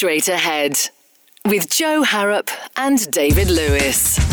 Straight Ahead with Jo Harrop and David Lewis.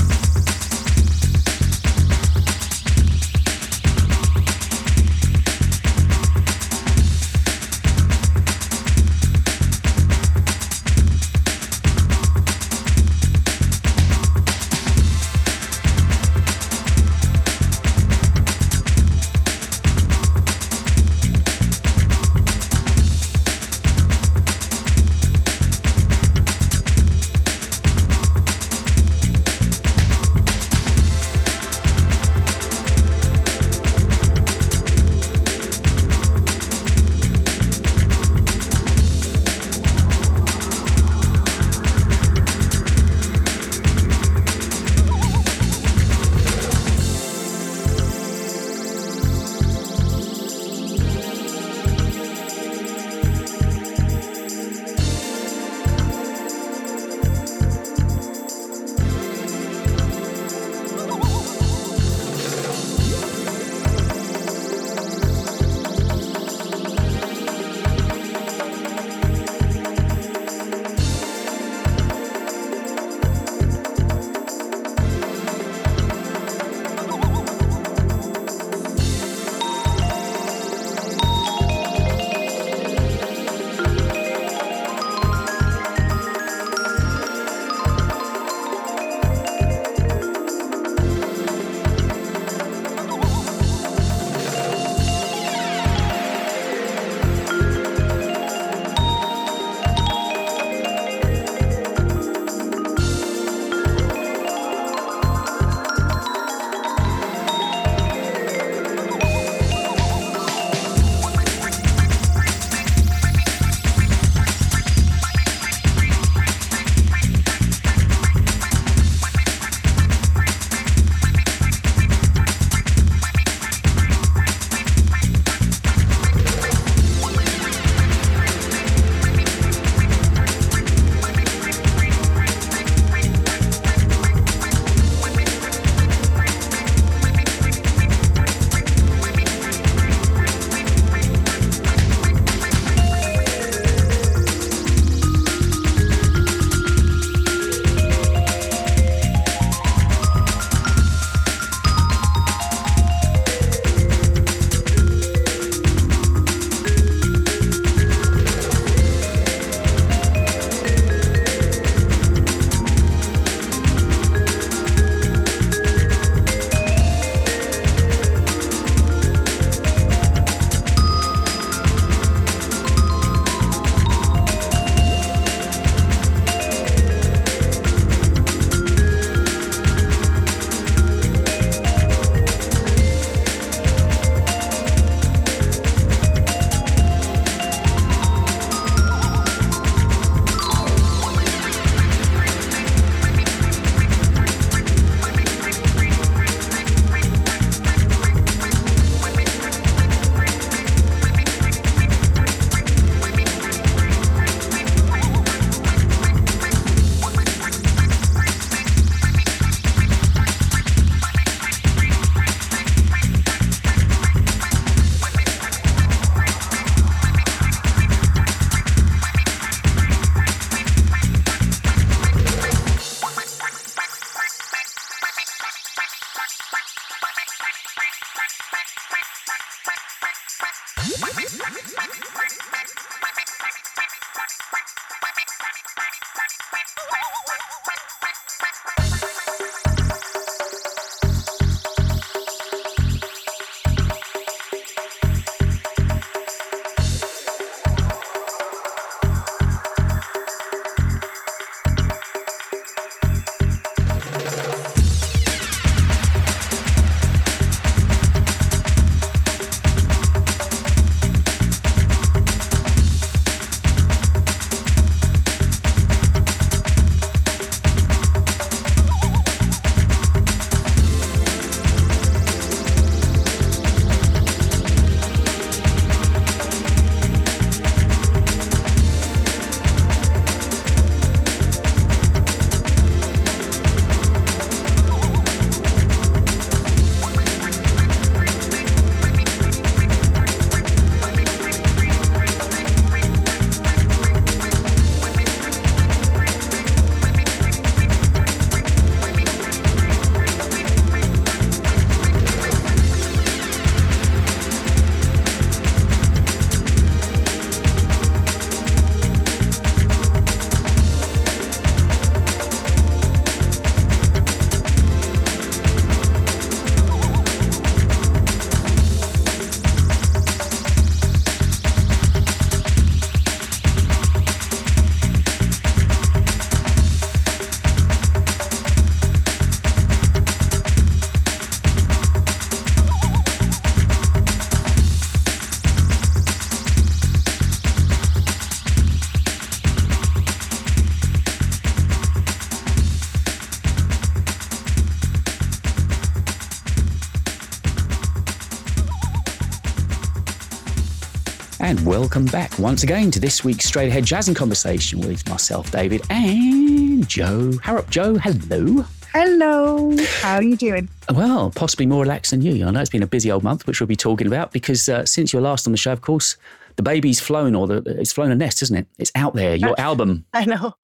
Welcome back once again to this week's Straight Ahead Jazz and Conversation with myself, David, and Jo Harrop. Jo, hello. Hello. How are you doing? Well, possibly more relaxed than you. I know it's been a busy old month, which we'll be talking about because uh, since you're last on the show, of course, the baby's flown or the, it's flown a nest, isn't it? It's out there. Your album. I know.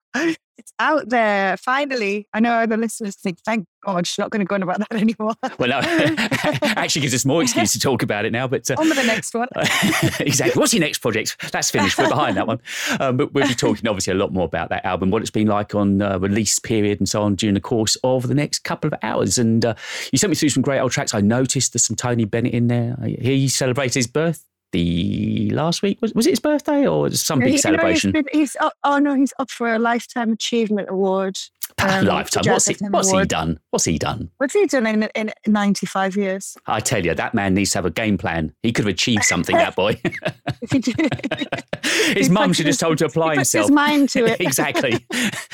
Out there. Finally. I know other listeners think, thank God, she's not going to go on about that anymore. Well, no, actually gives us more excuse to talk about it now. But uh, on with the next one. exactly. What's your next project? That's finished. We're behind that one. Um, but we'll be talking obviously a lot more about that album, what it's been like on uh, release period and so on during the course of the next couple of hours. And uh, you sent me through some great old tracks. I noticed there's some Tony Bennett in there. He celebrated his birth the last week. Was, was it his birthday or some big he, celebration? he's, he's up, oh no, he's up for a lifetime achievement award. Um, lifetime. What's he, what's he done? What's he done? What's he done in, in 95 years? I tell you, that man needs to have a game plan. He could have achieved something, that boy. his mum should have told to apply himself. his mind to it. exactly.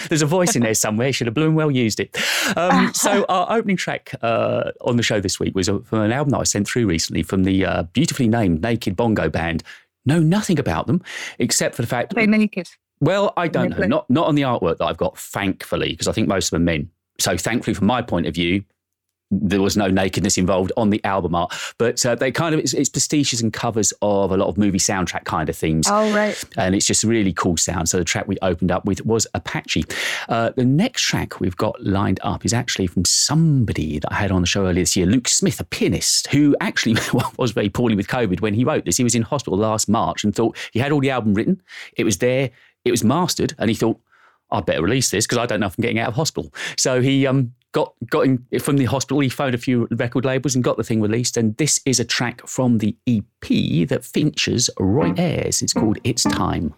There's a voice in there somewhere. He should have blown well used it. Um, so our opening track uh, on the show this week was from an album that I sent through recently from the uh, beautifully named Naked Bongo Band. Know nothing about them except for the fact. Play naked. Well, I don't know. Not not on the artwork that I've got, thankfully, because I think most of them are men. So thankfully, from my point of view, there was no nakedness involved on the album art, but uh, they kind of it's, it's pastiches and covers of a lot of movie soundtrack kind of themes. Oh right, and it's just really cool sound. So the track we opened up with was Apache. Uh, the next track we've got lined up is actually from somebody that I had on the show earlier this year, Luke Smith, a pianist who actually was very poorly with COVID when he wrote this. He was in hospital last March and thought he had all the album written, it was there, it was mastered, and he thought. I'd better release this because I don't know if I'm getting out of hospital. So he um, got got in, from the hospital. He phoned a few record labels and got the thing released. And this is a track from the EP that features Roy Ayers. It's called "It's Time."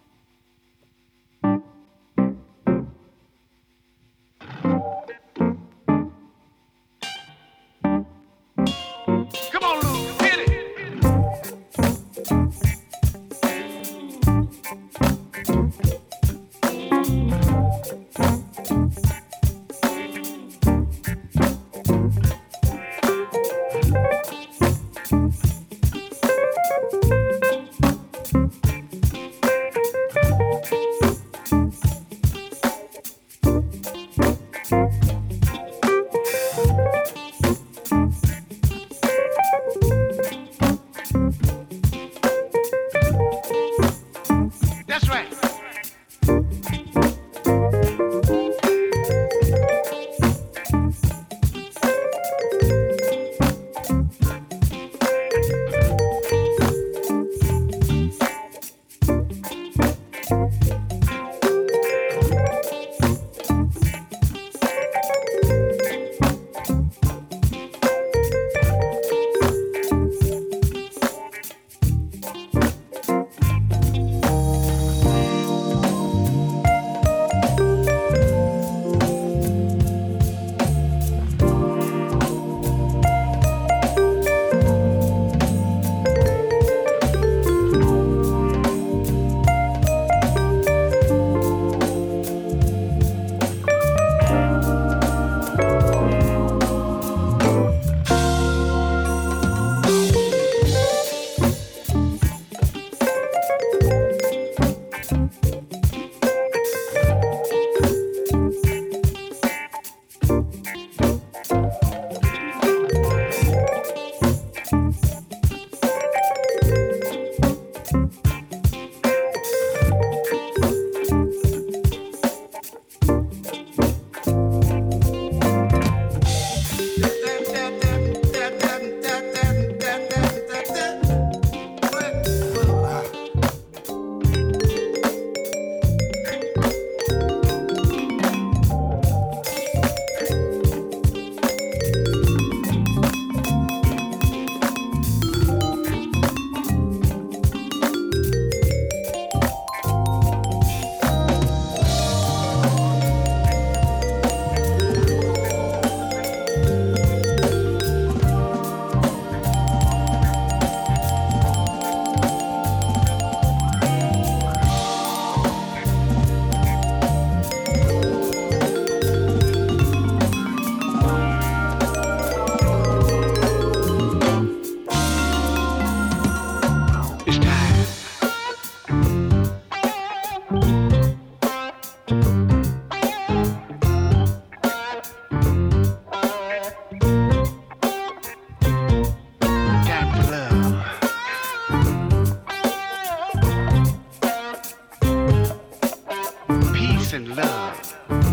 Yeah,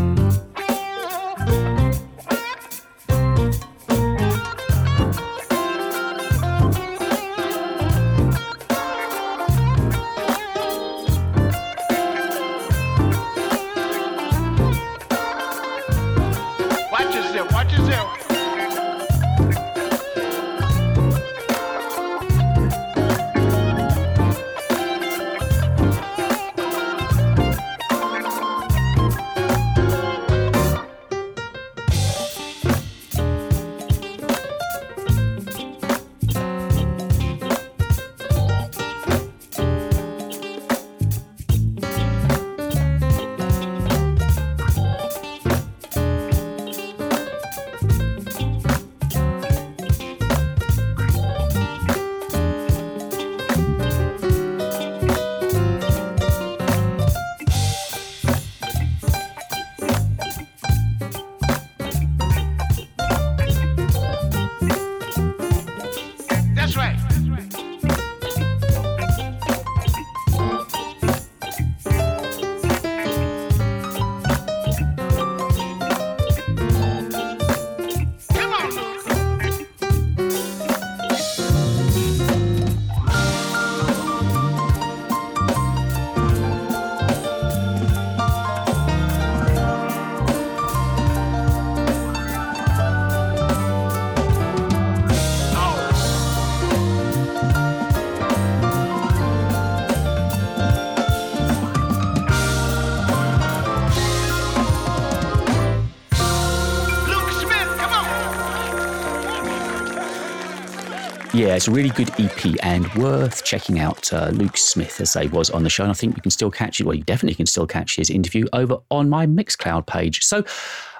it's a really good EP and worth checking out. Uh, Luke Smith, as I was on the show, and I think you can still catch it. Well, you definitely can still catch his interview over on my Mixcloud page. So,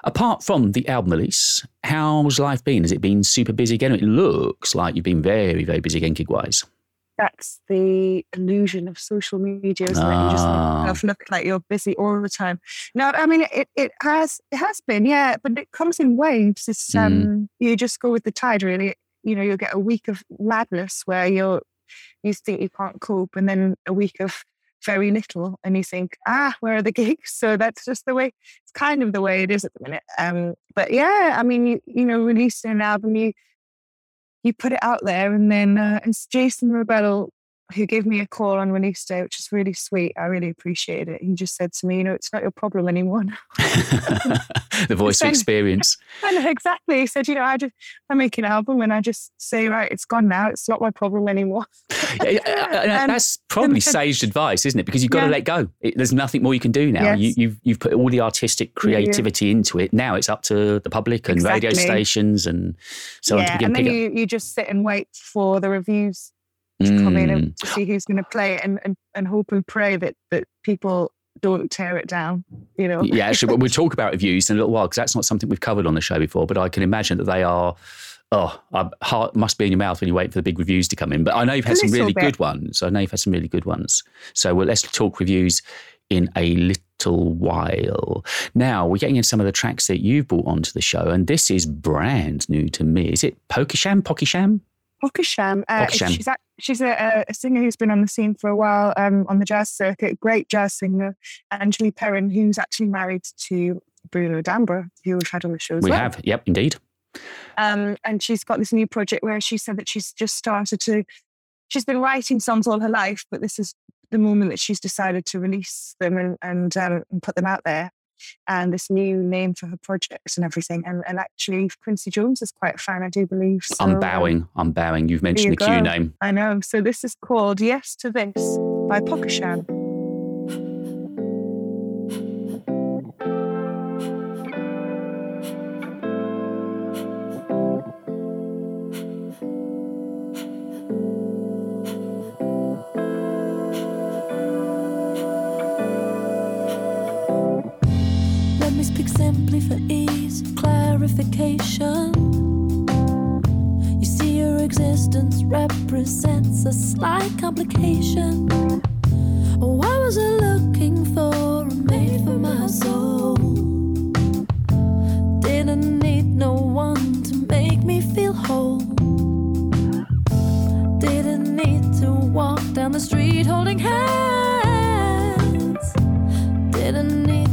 apart from the album release, how's life been? Has it been super busy again? It looks like you've been very, very busy again, gig wise. That's the illusion of social media, isn't ah. it? You just ah. look like you're busy all the time. No, I mean it. It has it has been, yeah, but it comes in waves. It's um, mm. you just go with the tide, really you know, you'll get a week of madness where you're you think you can't cope, and then a week of very little, and you think, ah, where are the gigs? So that's just the way. It's kind of the way it is at the minute. Um, but yeah, I mean, you you know, releasing an album, you you put it out there, and then uh, it's Jason Rebello who gave me a call on release day, which is really sweet. I really appreciated it. He just said to me, you know, it's not your problem anymore. the voice of experience. Know, exactly. He said, you know, I just I make an album and I just say, right, it's gone now. It's not my problem anymore. yeah, uh, that's probably sage advice, isn't it? Because you've got yeah. to let go. It, there's nothing more you can do now. Yes. You, have you've, you've put all the artistic creativity yeah, into it. Now it's up to the public and exactly. radio stations and so on to begin. And then you, you just sit and wait for the reviews to mm. come in and mm. see who's going to play it and, and, and hope and pray that, that people don't tear it down, you know? yeah, actually, we'll talk about reviews in a little while because that's not something we've covered on the show before, but I can imagine that they are. Oh, heart must be in your mouth when you wait for the big reviews to come in. But I know you've had some really bit. good ones. I know you've had some really good ones. So well, let's talk reviews in a little while. Now we're getting into some of the tracks that you've brought onto the show, and this is brand new to me. Is it Pokisham? Pokisham? Pokisham. Uh, she's, a, she's a, a, singer who's been on the scene for a while um, on the jazz circuit, great jazz singer. Angeli Perrin, who's actually married to Bruno D'Ambra, who we've had on the show as we well. have, yep, indeed. Um, and she's got this new project where she said that she's just started to, she's been writing songs all her life, but this is the moment that she's decided to release them and, and, um, and put them out there and this new name for her projects and everything. And, and actually, Quincy Jones is quite a fan, I do believe. So, I'm bowing. I'm bowing. You've mentioned you the Q name. I know. So this is called Yes to This by Pokisham. for ease of clarification. You see, your existence represents a slight complication. Oh, I was looking for a made for my soul. Didn't need no one to make me feel whole. Didn't need to walk down the street holding hands. Didn't need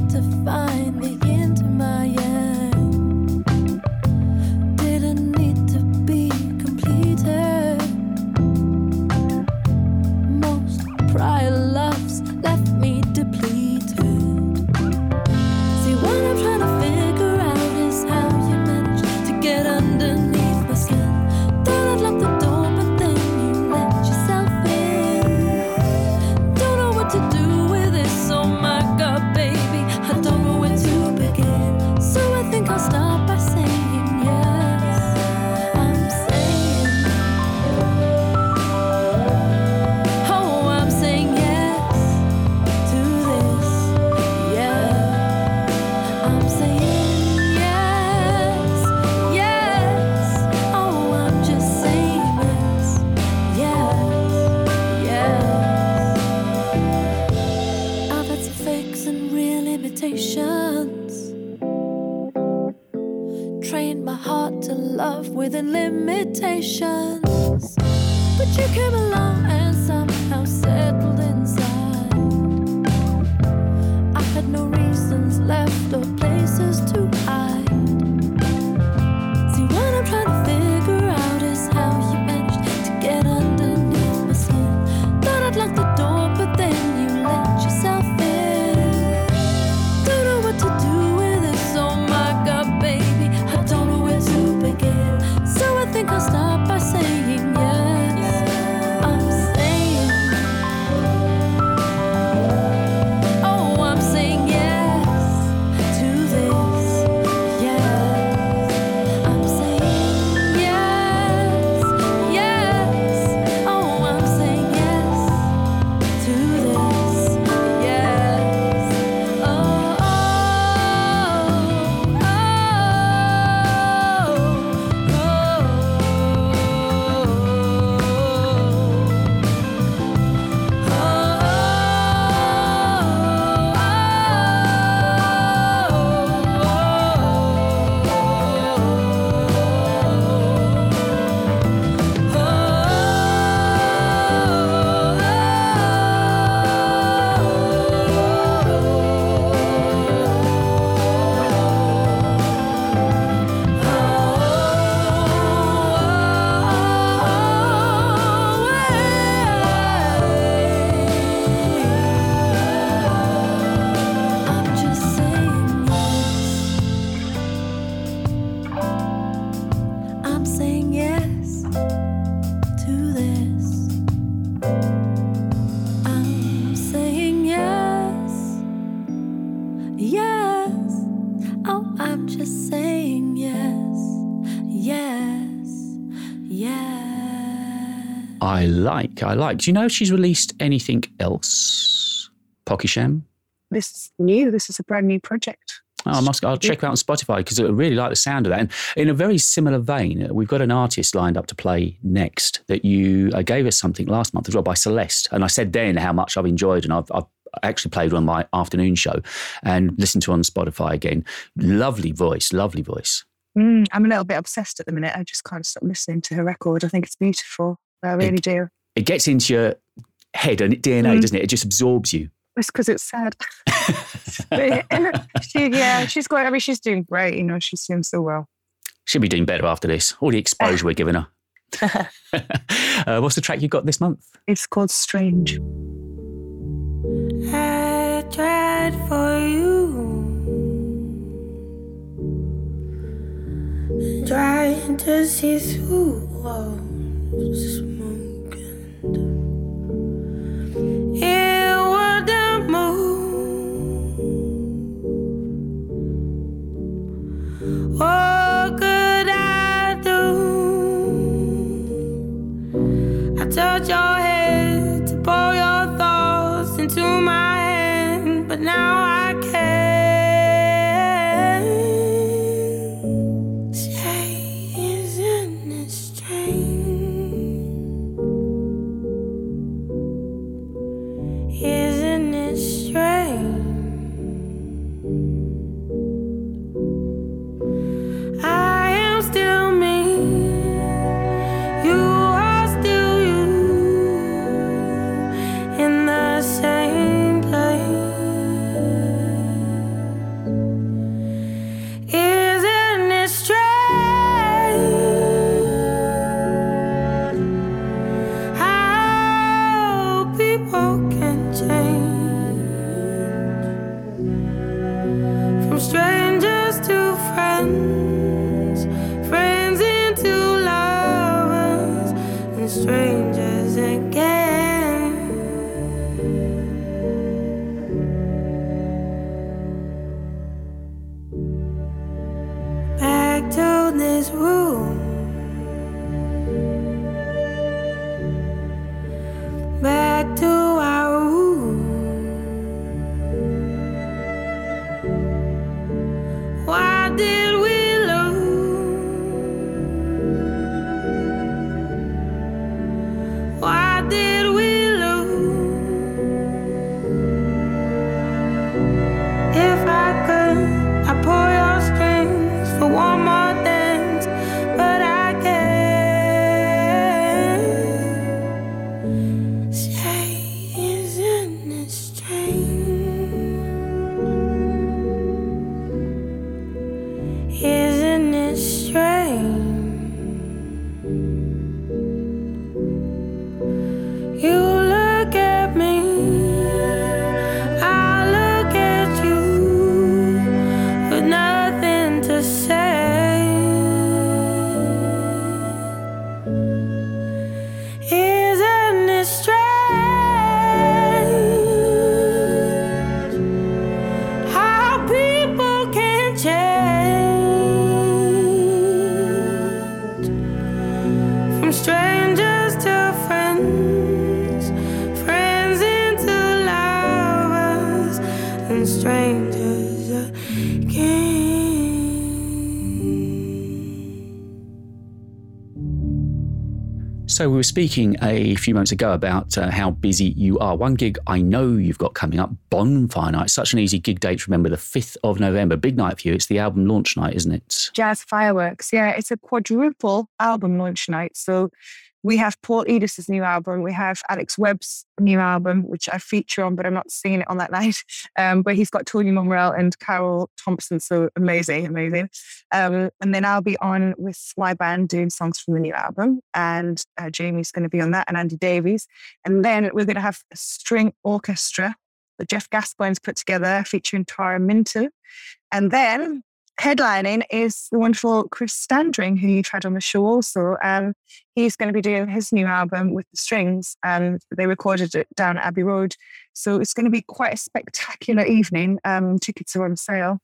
within limitations. But you came along and somehow settled like. Do you know if she's released anything else? Pocky Sham? This is new. This is a brand new project. Oh, I must. I'll check out on Spotify because I really like the sound of that. And in a very similar vein, uh, we've got an artist lined up to play next that you uh, gave us something last month as well by Celeste, and I said then how much I've enjoyed, and I've, I've actually played on my afternoon show and listened to on Spotify again. Lovely voice, lovely voice. Mm, I'm a little bit obsessed at the minute. I just can't stop listening to her record. I think it's beautiful. I really do. It gets into your head and DNA, Mm. doesn't it? It just absorbs you. It's because it's sad. She, yeah, she's got. I mean, she's doing great. You know, she's doing so well. She'll be doing better after this. All the exposure we're giving her. uh, what's the track you got this month? It's called Strange. I tried for you. Trying to see through all touch your strange? So we were speaking a few moments ago about uh, how busy you are. One gig I know you've got coming up, Bonfire Night. Such an easy gig date remember, the 5th of November. Big night for you. It's the album launch night, isn't it? Jazz Fireworks. Yeah, it's a quadruple album launch night. So we have Paul Edis's new album. We have Alex Webb's new album, which I feature on, but I'm not singing it on that night. Um, but he's got Tony Monreal and Carol Thompson. So amazing, amazing. Um, and then I'll be on with my band doing songs from the new album. And uh, Jamie's going to be on that and Andy Davies. And then we're going to have a string orchestra that Jeff Gascoyne's put together featuring Tara Minton. And then headlining is the wonderful Chris Standring, who you've had on the show also. Um, he's going to be doing his new album with the strings, and they recorded it down Abbey Road. So it's going to be quite a spectacular evening. Um, tickets are on sale.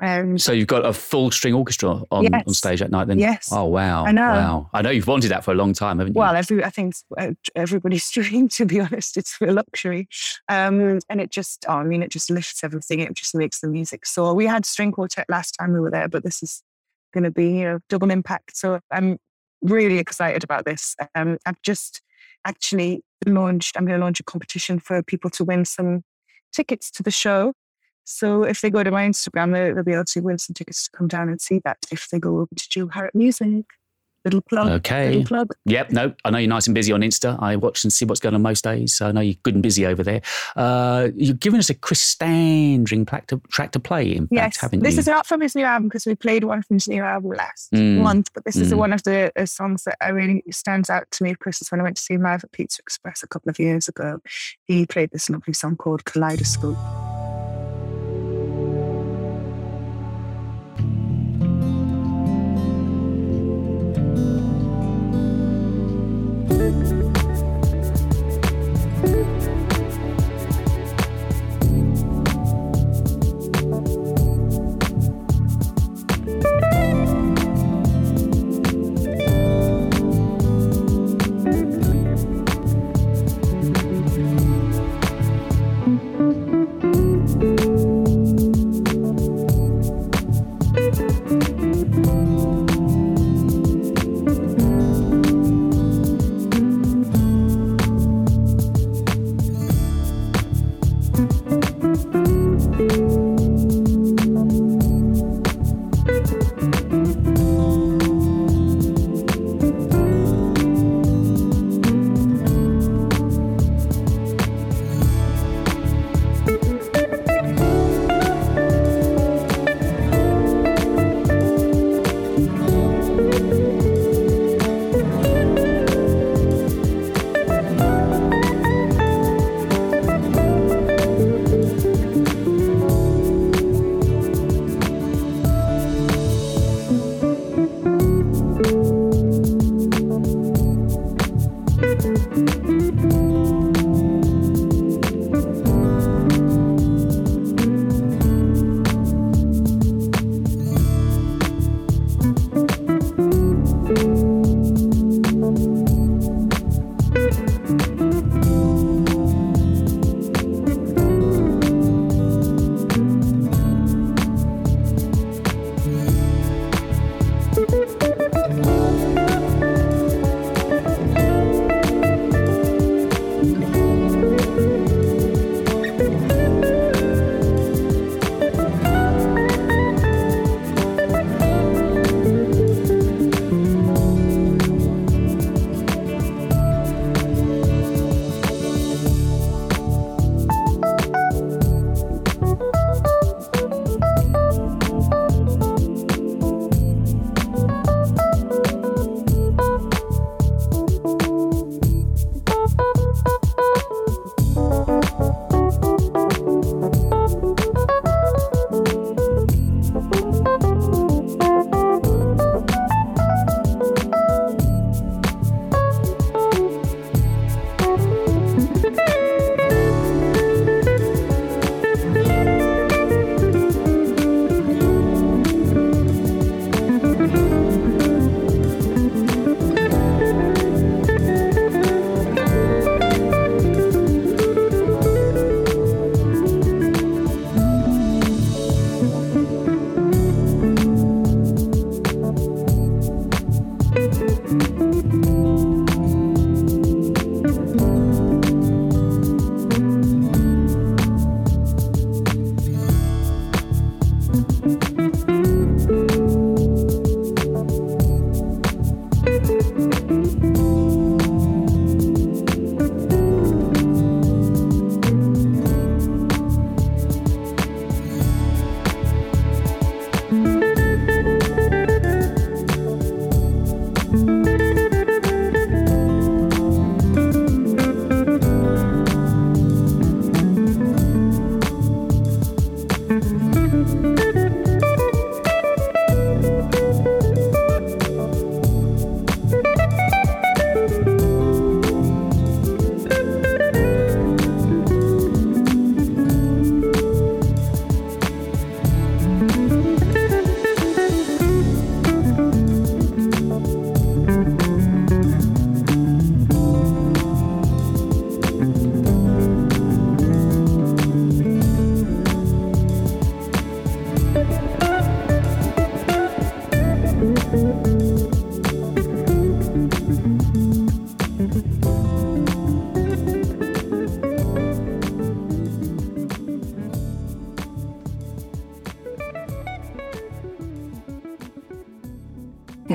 Um, So you've got a full string orchestra on, Yes. on stage at night then? Yes. Oh, wow. I know. Wow. I know you've wanted that for a long time, haven't you? well, every I think uh, everybody's dream. To be honest, it's a luxury, um, and it just, oh, I mean, it just lifts everything. It just makes the music. So we had string quartet last time we were there, but this is going to be you know double impact. So I'm really excited about this. Um, I've just actually launched. I'm going to launch a competition for people to win some tickets to the show. So if they go to my Instagram, they- they'll be able to win some tickets to come down and see that. If they go over to Jo Harrop Music, little plug. Okay. Little plug. Yep, no, I know you're nice and busy on Insta. I watch and see what's going on most days. So I know you're good and busy over there. Uh, you've given us a Chris Standring track to, track to play, in fact, Yes, haven't this you? is not from his new album because we played one from his new album last Mm. month, but this is Mm. one of the uh, songs that I really stands out to me. Of is when I went to see him live at Pizza Express a couple of years ago. He played this lovely song called Kaleidoscope.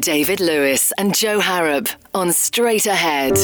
David Lewis and Jo Harrop on Straight Ahead.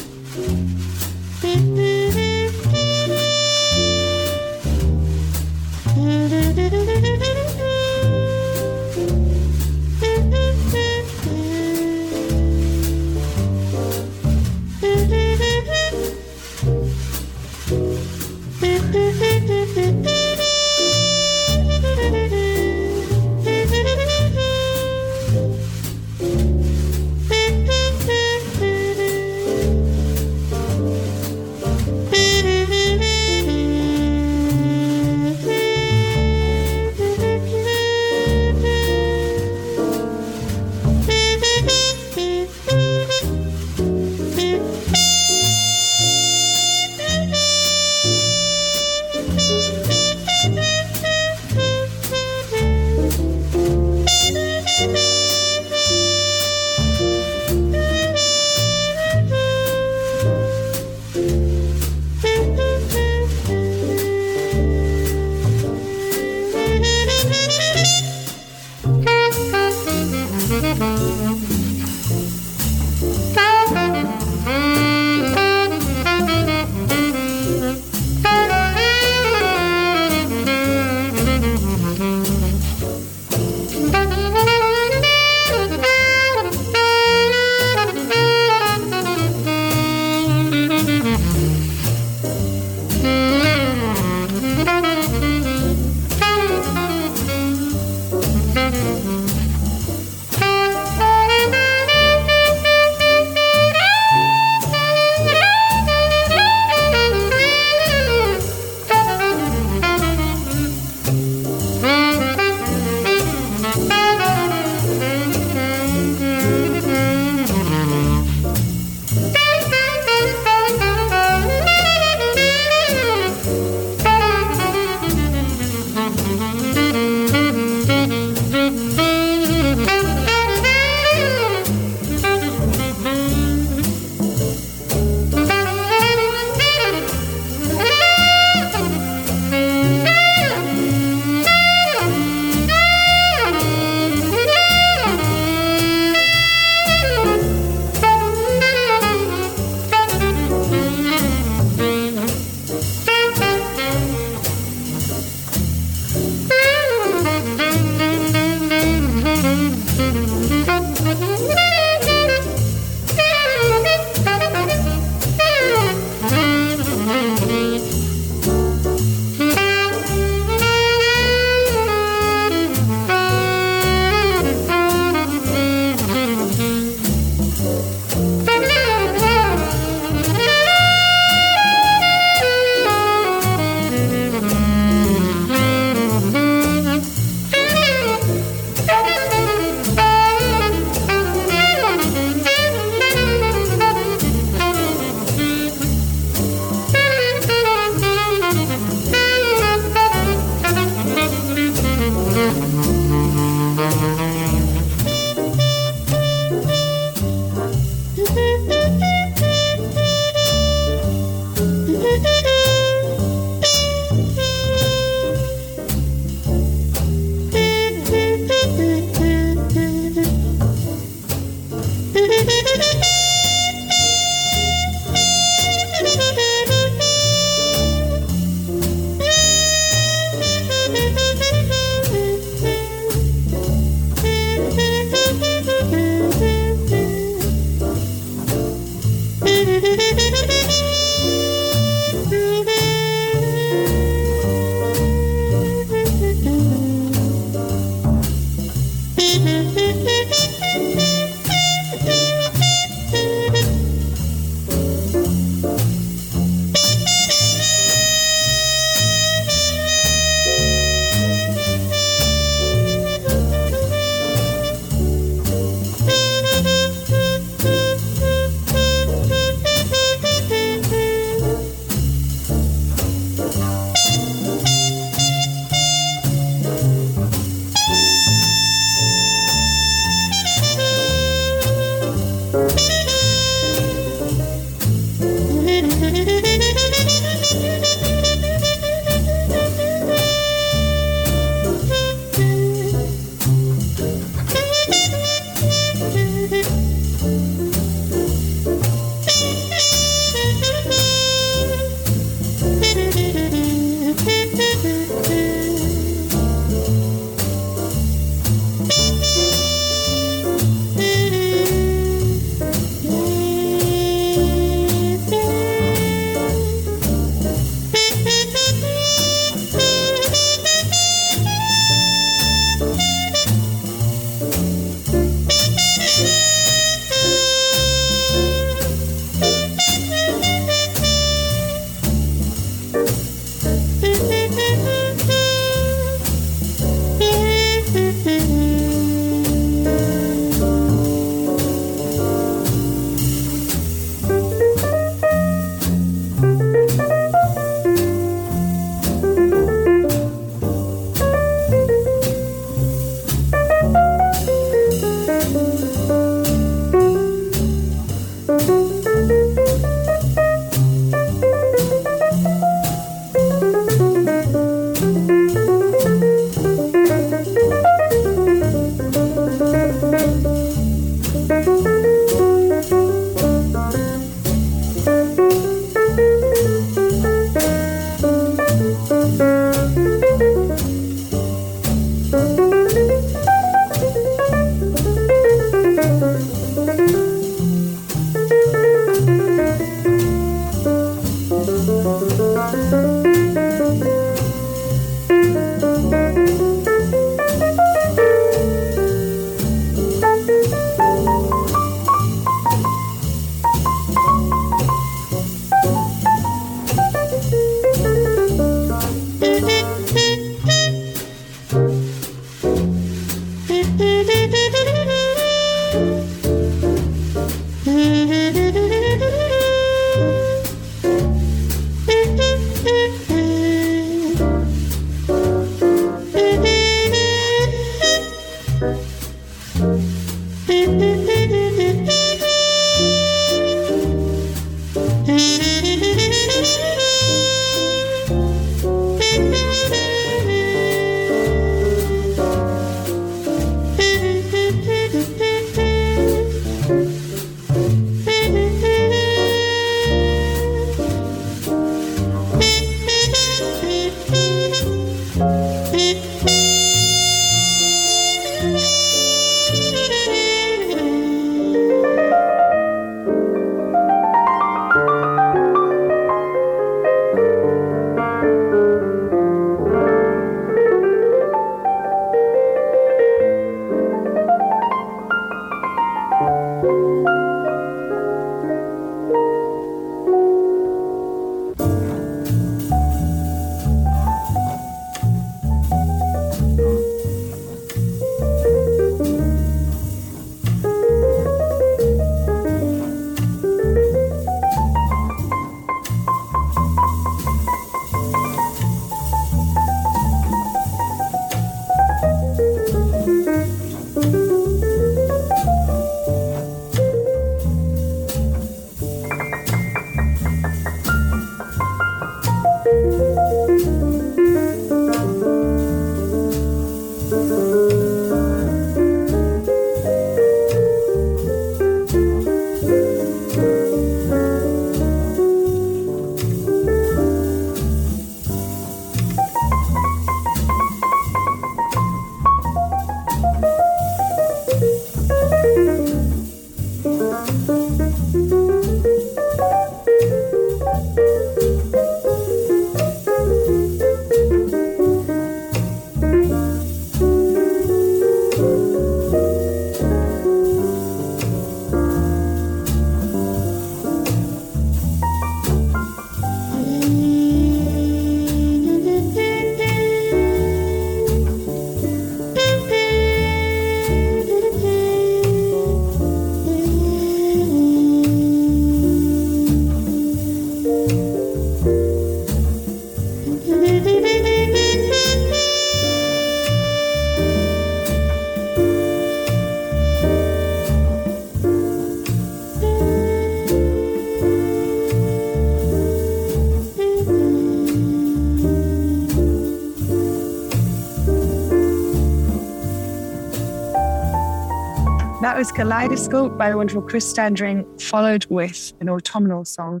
That was Kaleidoscope by the wonderful Chris Standring, followed with an autumnal song,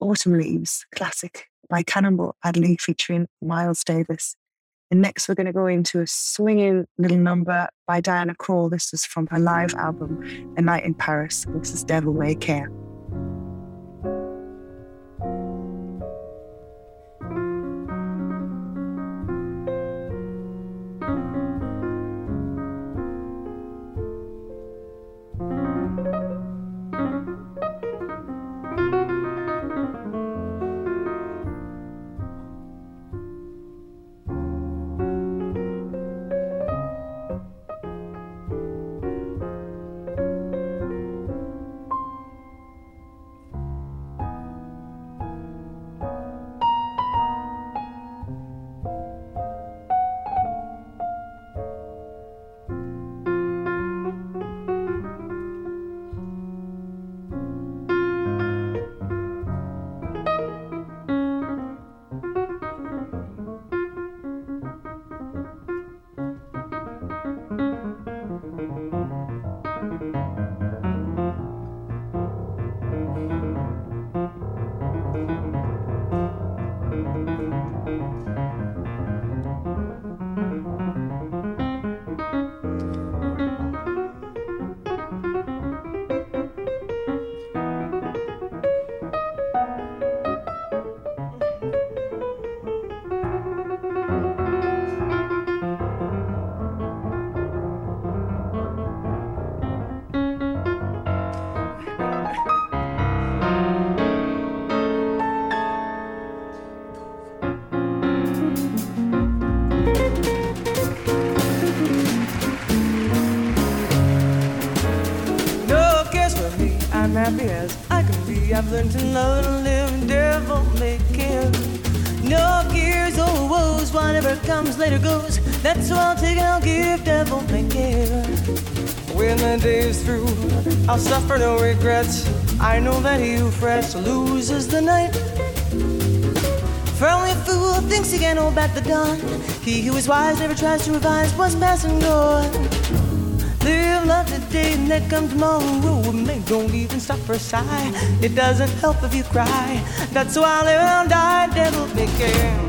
Autumn Leaves, classic by Cannonball Adderley featuring Miles Davis. And next, we're going to go into a swinging little number by Diana Krall. This is from her live album, A Night in Paris. This is Devil May Care. Learned to love and live devil may care. No gears or woes, whatever comes later goes. That's what I'll take and I'll give devil making. When the day is through, I'll suffer no regrets. I know that he who frets loses the night. For only a fool thinks he can hold back the dawn. He who is wise never tries to revise what's past and gone. Live love today and let come tomorrow. Oh, Man, don't even stop for a sigh. It doesn't help if you cry. That's why I live and die, devil making. No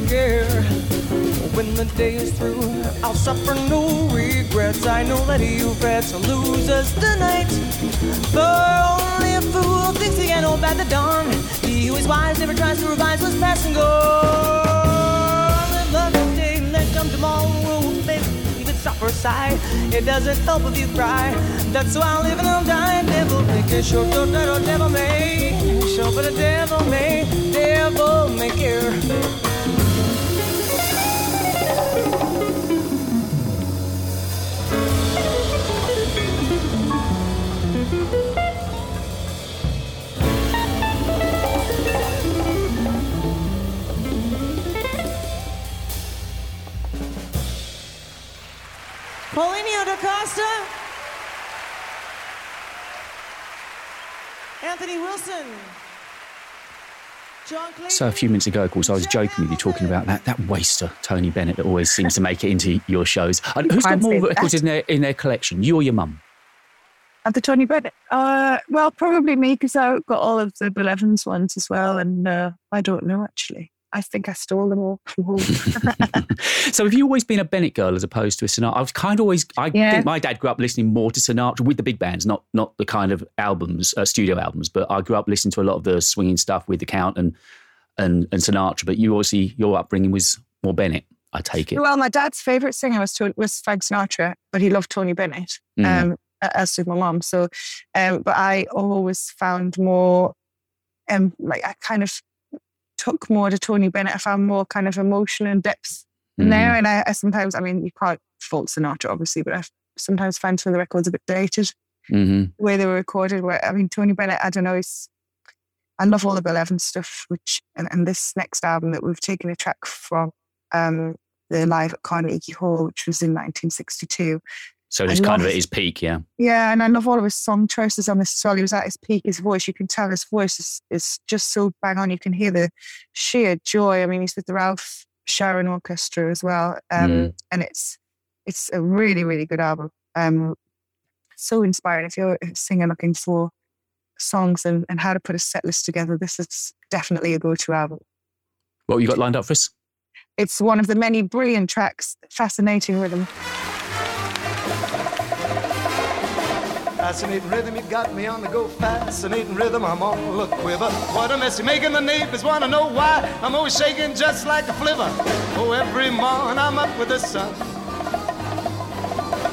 care. When the day is through, I'll suffer no regrets. I know that he who frets loses the night. For only a fool thinks he can hold back the dawn. He who is wise never tries to revise what's past and gone. Live love today, let come tomorrow. Even stop for sigh. It doesn't help if you cry. That's why I live and I'll die. Devil make it short, let devil may. Show for the devil may, devil may care. Paulinho da Costa. Anthony Wilson. John So a few minutes ago, of course, I was joking with you talking about that that waster Tony Bennett that always seems to make it into your shows. And who's got more records in their in their collection? You or your mum? At the Tony Bennett? Uh, well, probably me because I got all of the Bill Evans ones as well. And uh, I don't know, actually. I think I stole them all so have you always been a Bennett girl as opposed to a Sinatra? I was kind of always. I Yeah. think my dad grew up listening more to Sinatra with the big bands, not not the kind of albums, uh, studio albums. But I grew up listening to a lot of the swinging stuff with the Count and and and Sinatra. But you obviously your upbringing was more Bennett. I take it. well, my dad's favourite singer was, was Frank Sinatra, but he loved Tony Bennett, Mhm. um, as did my mom. So, um, but I always found more, um, like I kind of took more to Tony Bennett. I found more kind of emotion and depth in Mhm. there. And I, I sometimes, I mean, you can't fault Sinatra, obviously, but I sometimes find some of the records a bit dated. Mhm. the way they were recorded. Where I mean, Tony Bennett, I don't know, he's, I love all the Bill Evans stuff, which and, and this next album that we've taken a track from um, the live at Carnegie Hall, which was in 1962. So it's kind of at his peak, yeah. Yeah, and I love all of his song choices on this as well. He was at his peak, his voice, you can tell his voice is, is just so bang on. You can hear the sheer joy. I mean, he's with the Ralph Sharon Orchestra as well. Um, Mm. And it's it's a really, really good album. Um, so inspiring. If you're a singer looking for songs and, and how to put a set list together, this is definitely a go-to album. What you got lined up for us? It's one of the many brilliant tracks, fascinating rhythm. Fascinating rhythm, you got me on the go. Fascinating rhythm, I'm on the quiver. What a mess you're making, the neighbors wanna know why. I'm always shaking just like a flivver. Oh, every morning I'm up with the sun.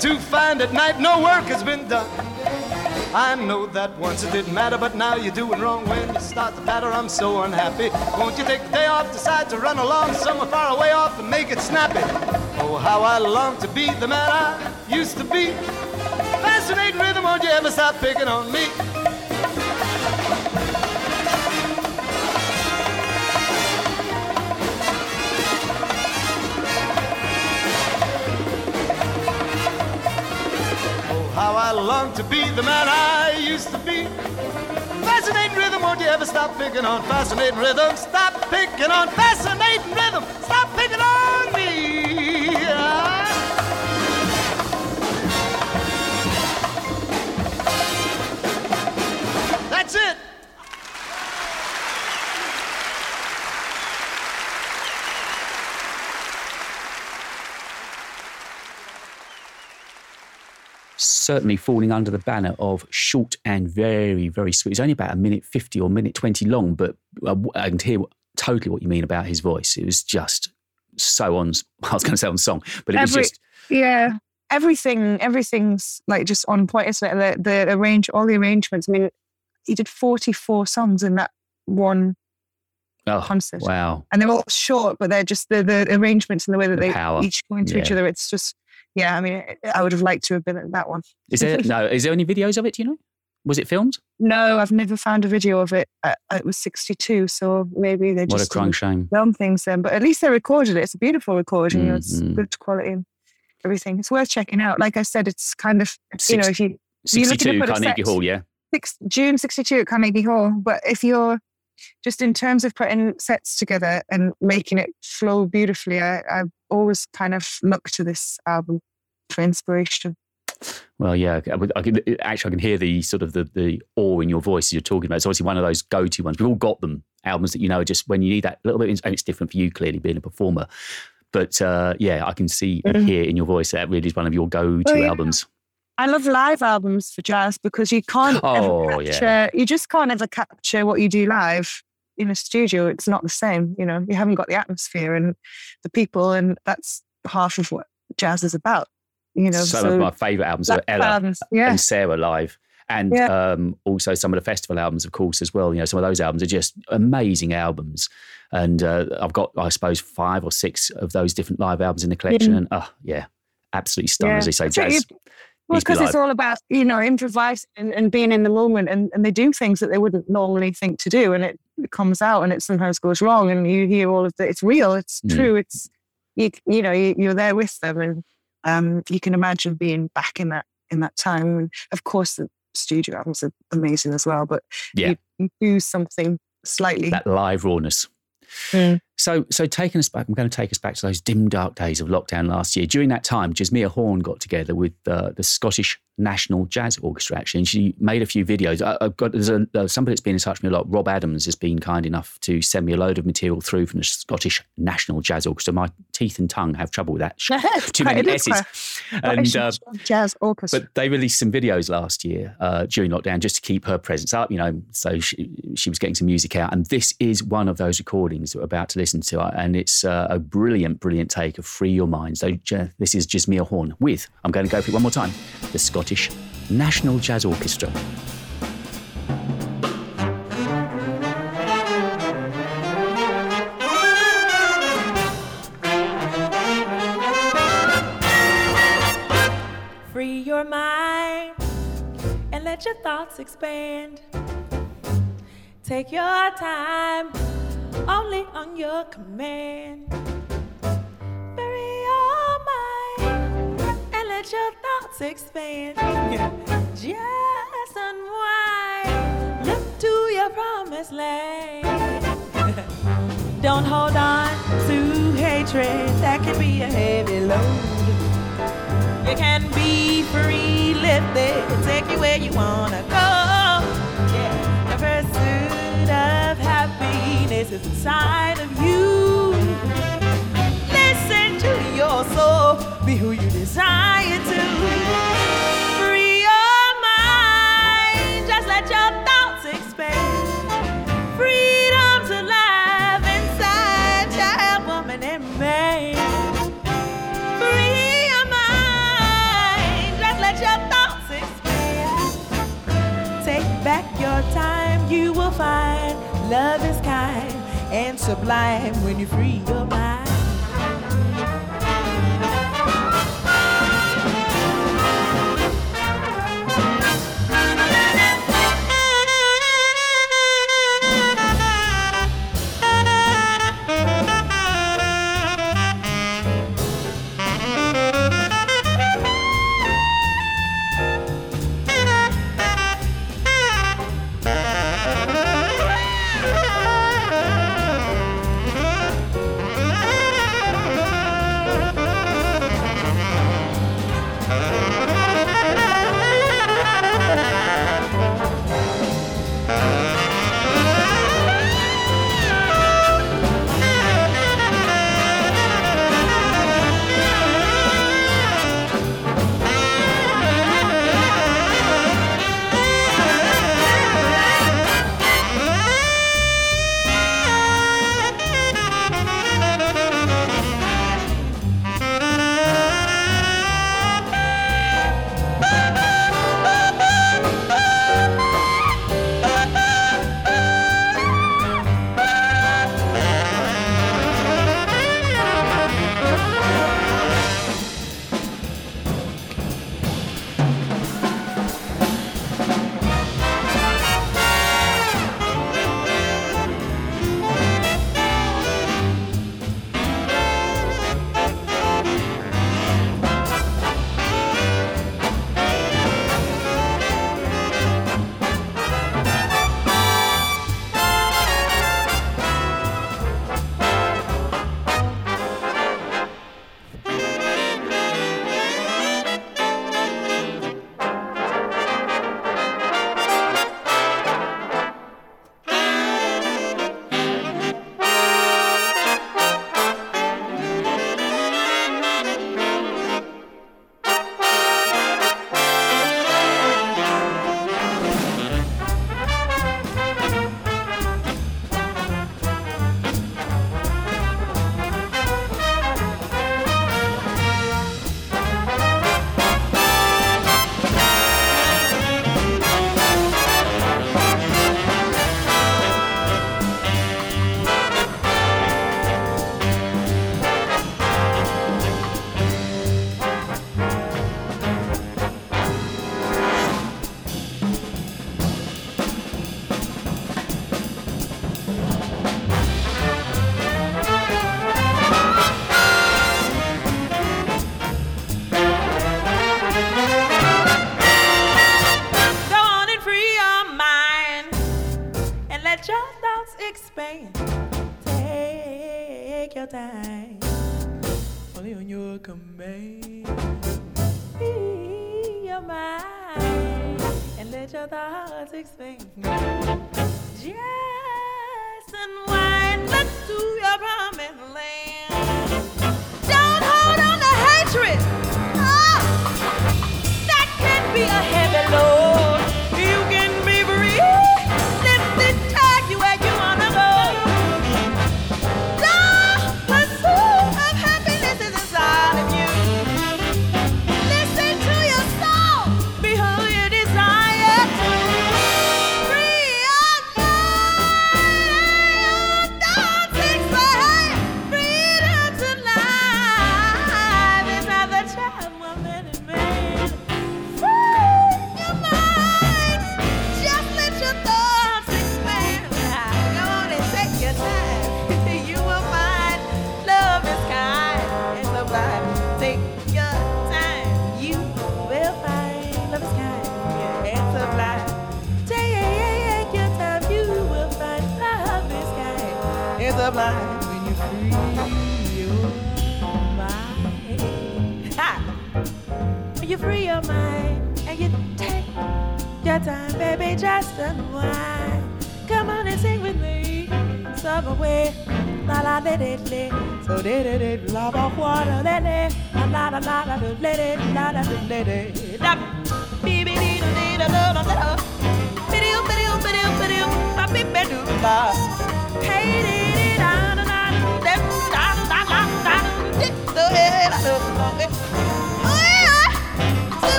To find at night no work has been done. I know that once it didn't matter, but now you're doing wrong when you start to patter. I'm so unhappy. Won't you take the day off, decide to run along somewhere far away off and make it snappy? Oh, how I long to be the man I used to be. Fascinating rhythm, won't you ever stop picking on me? Oh, how I long to be the man I used to be. Fascinating rhythm, won't you ever stop picking on fascinating rhythm? Stop picking on fascinating rhythm. Stop picking on me. It. Certainly falling under the banner of short and very, very sweet. It's only about a minute 50 or minute 20 long, but uh, I can hear totally what you mean about his voice. It was just so on, I was going to say on song, but it was just, Yeah, everything, everything's like just on point, isn't it? The, the arrange, all the arrangements. I mean, he did 44 songs in that one oh, concert. wow. And they're all short, but they're just the, the arrangements and the way that The they power. each go into each other. It's just, yeah, I mean, I would have liked to have been at that one. Is there, no, is there any videos of it, do you know? Was it filmed? No, I've never found a video of it. Uh, it was 62, so maybe they What a just crying shame. film things then. But at least they recorded it. It's a beautiful recording. you know, It's good quality and everything. It's worth checking out. Like I said, it's kind of, you know, if you you're looking to 62 put a Carnegie set- Hall, yeah. Six, June 62 at Carnegie Hall. But if you're just in terms of putting sets together and making it flow beautifully, I, I always kind of look to this album for inspiration. Well, yeah, I, would- I can, actually I can hear the sort of the, the awe in your voice as you're talking about. It's obviously one of those go-to ones. We've all got them albums that you know just when you need that little bit, and it's different for you clearly being a performer. But uh, yeah, I can see and Mhm. hear in your voice that really is one of your go-to Oh, yeah. albums. I love live albums for jazz because you can't Oh, ever yeah. capture, you just can't ever capture what you do live in a studio. It's not the same, you know, you haven't got the atmosphere and the people, and that's half of what jazz is about, you know. Some of my favourite albums are Ella albums, yeah. and Sarah live. And Yeah. um, also some of the festival albums, of course, as well. You know, some of those albums are just amazing albums. And uh, I've got, I suppose, five or six of those different live albums in the collection. And oh, yeah, absolutely stunning, as they say. Right, Jazz Well, because it's all about, you know, improvising and, and being in the moment and, and they do things that they wouldn't normally think to do and it, comes out and it sometimes goes wrong and you hear all of the, it's real, it's Mm. true, it's, you, you know, you, you're there with them and um, you can imagine being back in that, in that time. And of course, the studio albums are amazing as well, but Yeah. you, you do something slightly. that live rawness. Mm. So, so taking us back, I'm going to take us back to those dim, dark days of lockdown last year. During that time, Jazzmeia Horn got together with uh, the Scottish National Jazz Orchestra, actually, and she made a few videos. I, have got there's a, uh, somebody that's been in touch with me a lot. Rob Adams has been kind enough to send me a load of material through from the Scottish National Jazz Orchestra. My teeth and tongue have trouble with that. Too many S's. And, uh, Jazz Orchestra. But they released some videos last year uh, during lockdown just to keep her presence up, you know. So she, she was getting some music out, and this is one of those recordings that we're about to listen to, and it's uh, a brilliant, brilliant take of "Free Your Mind." So uh, this is Jazzmeia Horn with I'm going to go for it one more time. The Scottish National Jazz Orchestra. Free your mind and let your thoughts expand. Take your time, only on your command. Let your thoughts expand. Just unwind, look to your promised land. Don't hold on to hatred, that can be a heavy load. You can be free, lift it, take you where you wanna go. Yeah, the pursuit of happiness is inside of you. Your soul, be who you desire to. Free your mind, just let your thoughts expand. Freedom to live inside, child, woman, and man. Free your mind, just let your thoughts expand. Take back your time, you will find love is kind and sublime when you free your mind.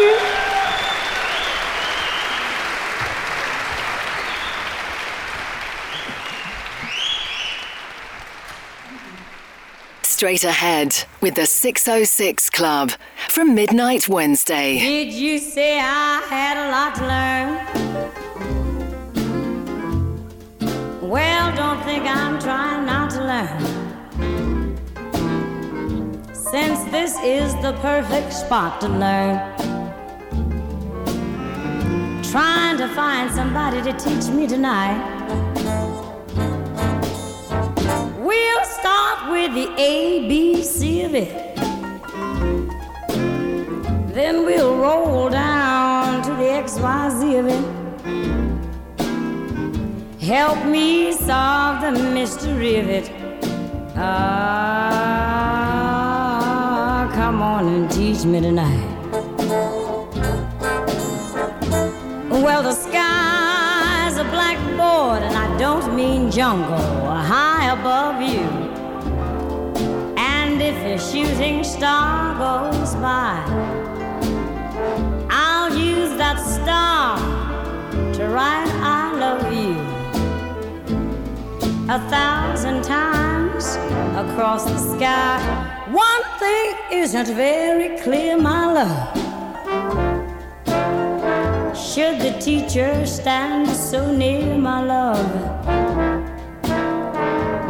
You. Straight ahead with the 606 Club from Midnight Wednesday. Did you say I had a lot to learn? Well, don't think I'm trying not to learn. Since this is the perfect spot to learn. Trying to find somebody to teach me tonight. We'll start with the ABC of it. Then we'll roll down to the XYZ of it. Help me solve the mystery of it. Ah, come on and teach me tonight. Well, the sky's a blackboard, and I don't mean jungle, high above you. And if a shooting star goes by, I'll use that star to write I love you a thousand times across the sky. One thing isn't very clear, my love. Should the teacher stand so near, my love?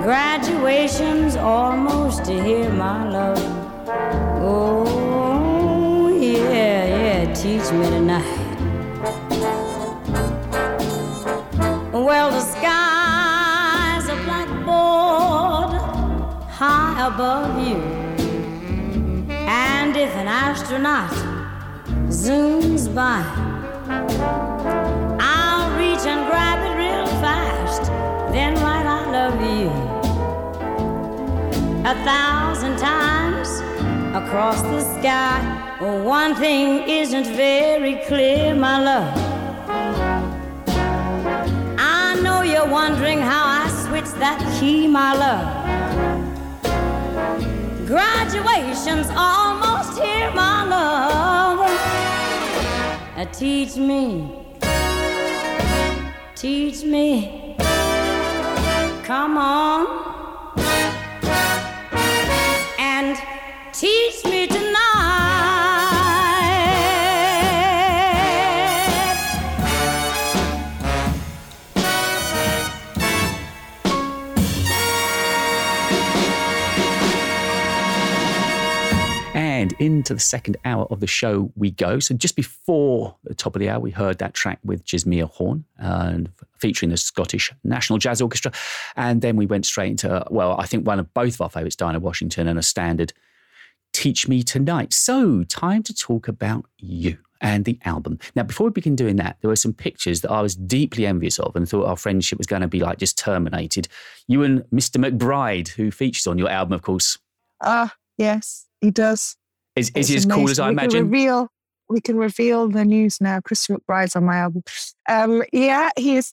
Graduation's almost here, my love. Oh, yeah, yeah, teach me tonight. Well, the sky's a blackboard high above you. And if an astronaut zooms by, I'll reach and grab it real fast, then write I love you a thousand times across the sky. One thing isn't very clear, my love. I know you're wondering how I switched that key, my love. Graduation's almost here, my love. Uh, teach me. Teach me. Come on. And teach me into the second hour of the show we go. So just before the top of the hour, we heard that track with Jazzmeia Horn, uh, featuring the Scottish National Jazz Orchestra. And then we went straight into, well, I think one of both of our favourites, Dinah Washington, and a standard, Teach Me Tonight. So time to talk about you and the album. Now, before we begin doing that, there were some pictures that I was deeply envious of and thought our friendship was going to be like just terminated. You and Mr. McBride, who features on your album, of course. Ah, yes, he does. Is, is he as cool as I we imagine? Can reveal, we can reveal the news now. Christian McBride's on my album. Um, yeah, he is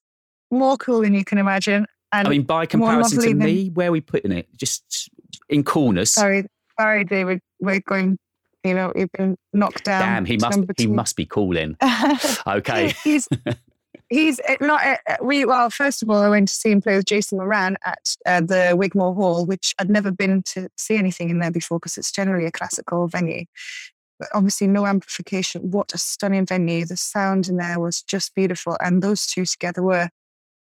more cool than you can imagine. And I mean, by comparison to than- me, where are we putting it? Just in coolness. sorry, sorry, David, we're going. You know, you've been knocked down. Damn, he must he must be cooling. Okay. he's he's uh, not uh, we well first of all i went to see him play with jason moran at uh, the wigmore hall which i'd never been to see anything in there before because it's generally a classical venue. But obviously no amplification. What a stunning venue. The sound in there was just beautiful and those two together were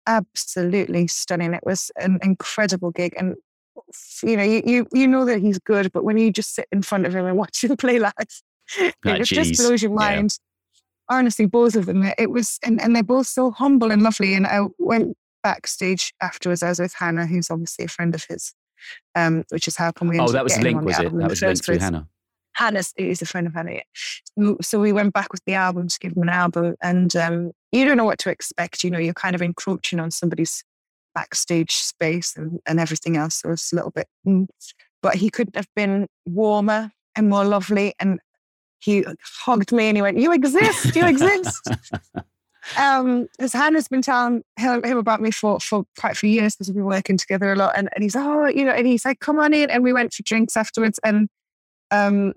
absolutely stunning. It was an incredible gig and you know you, you you know that he's good but when you just sit in front of him and watch him play live it just blows your Yeah. Honestly, both of them. It was, and, and they're both so humble and lovely. And I went backstage afterwards. I was with Hannah, who's obviously a friend of his, um, which is how come we. Oh, that was link, was it? That was linked through. Hannah. Hannah's is a friend of Hannah. yeah. So- So we went back with the album to give him an album, and um, you don't know what to expect. You know, you're kind of encroaching on somebody's backstage space and, and everything else. So it's a little bit, mm. but he couldn't have been warmer and more lovely. And he hugged me and he went, "You exist, you exist." um, his hand has been telling him, him about me for, for quite a few years because we've been working together a lot. And, and he's, oh, you know, and he's like, come on in. And we went for drinks afterwards. And, um,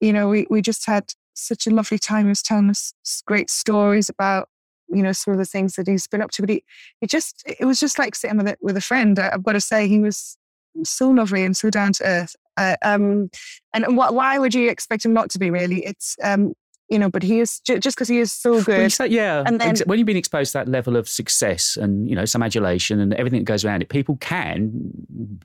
you know, we, we just had such a lovely time. He was telling us great stories about, you know, some of the things that he's been up to. But he, he just, it was just like sitting with a, with a friend. I- I've got to say, he was so lovely and so down to earth. Uh, um, and what, why would you expect him not to be really? it's, um, you know, but he is ju- just because he is so good. say, yeah, And then- when you've been exposed to that level of success and you know some adulation and everything that goes around it, people can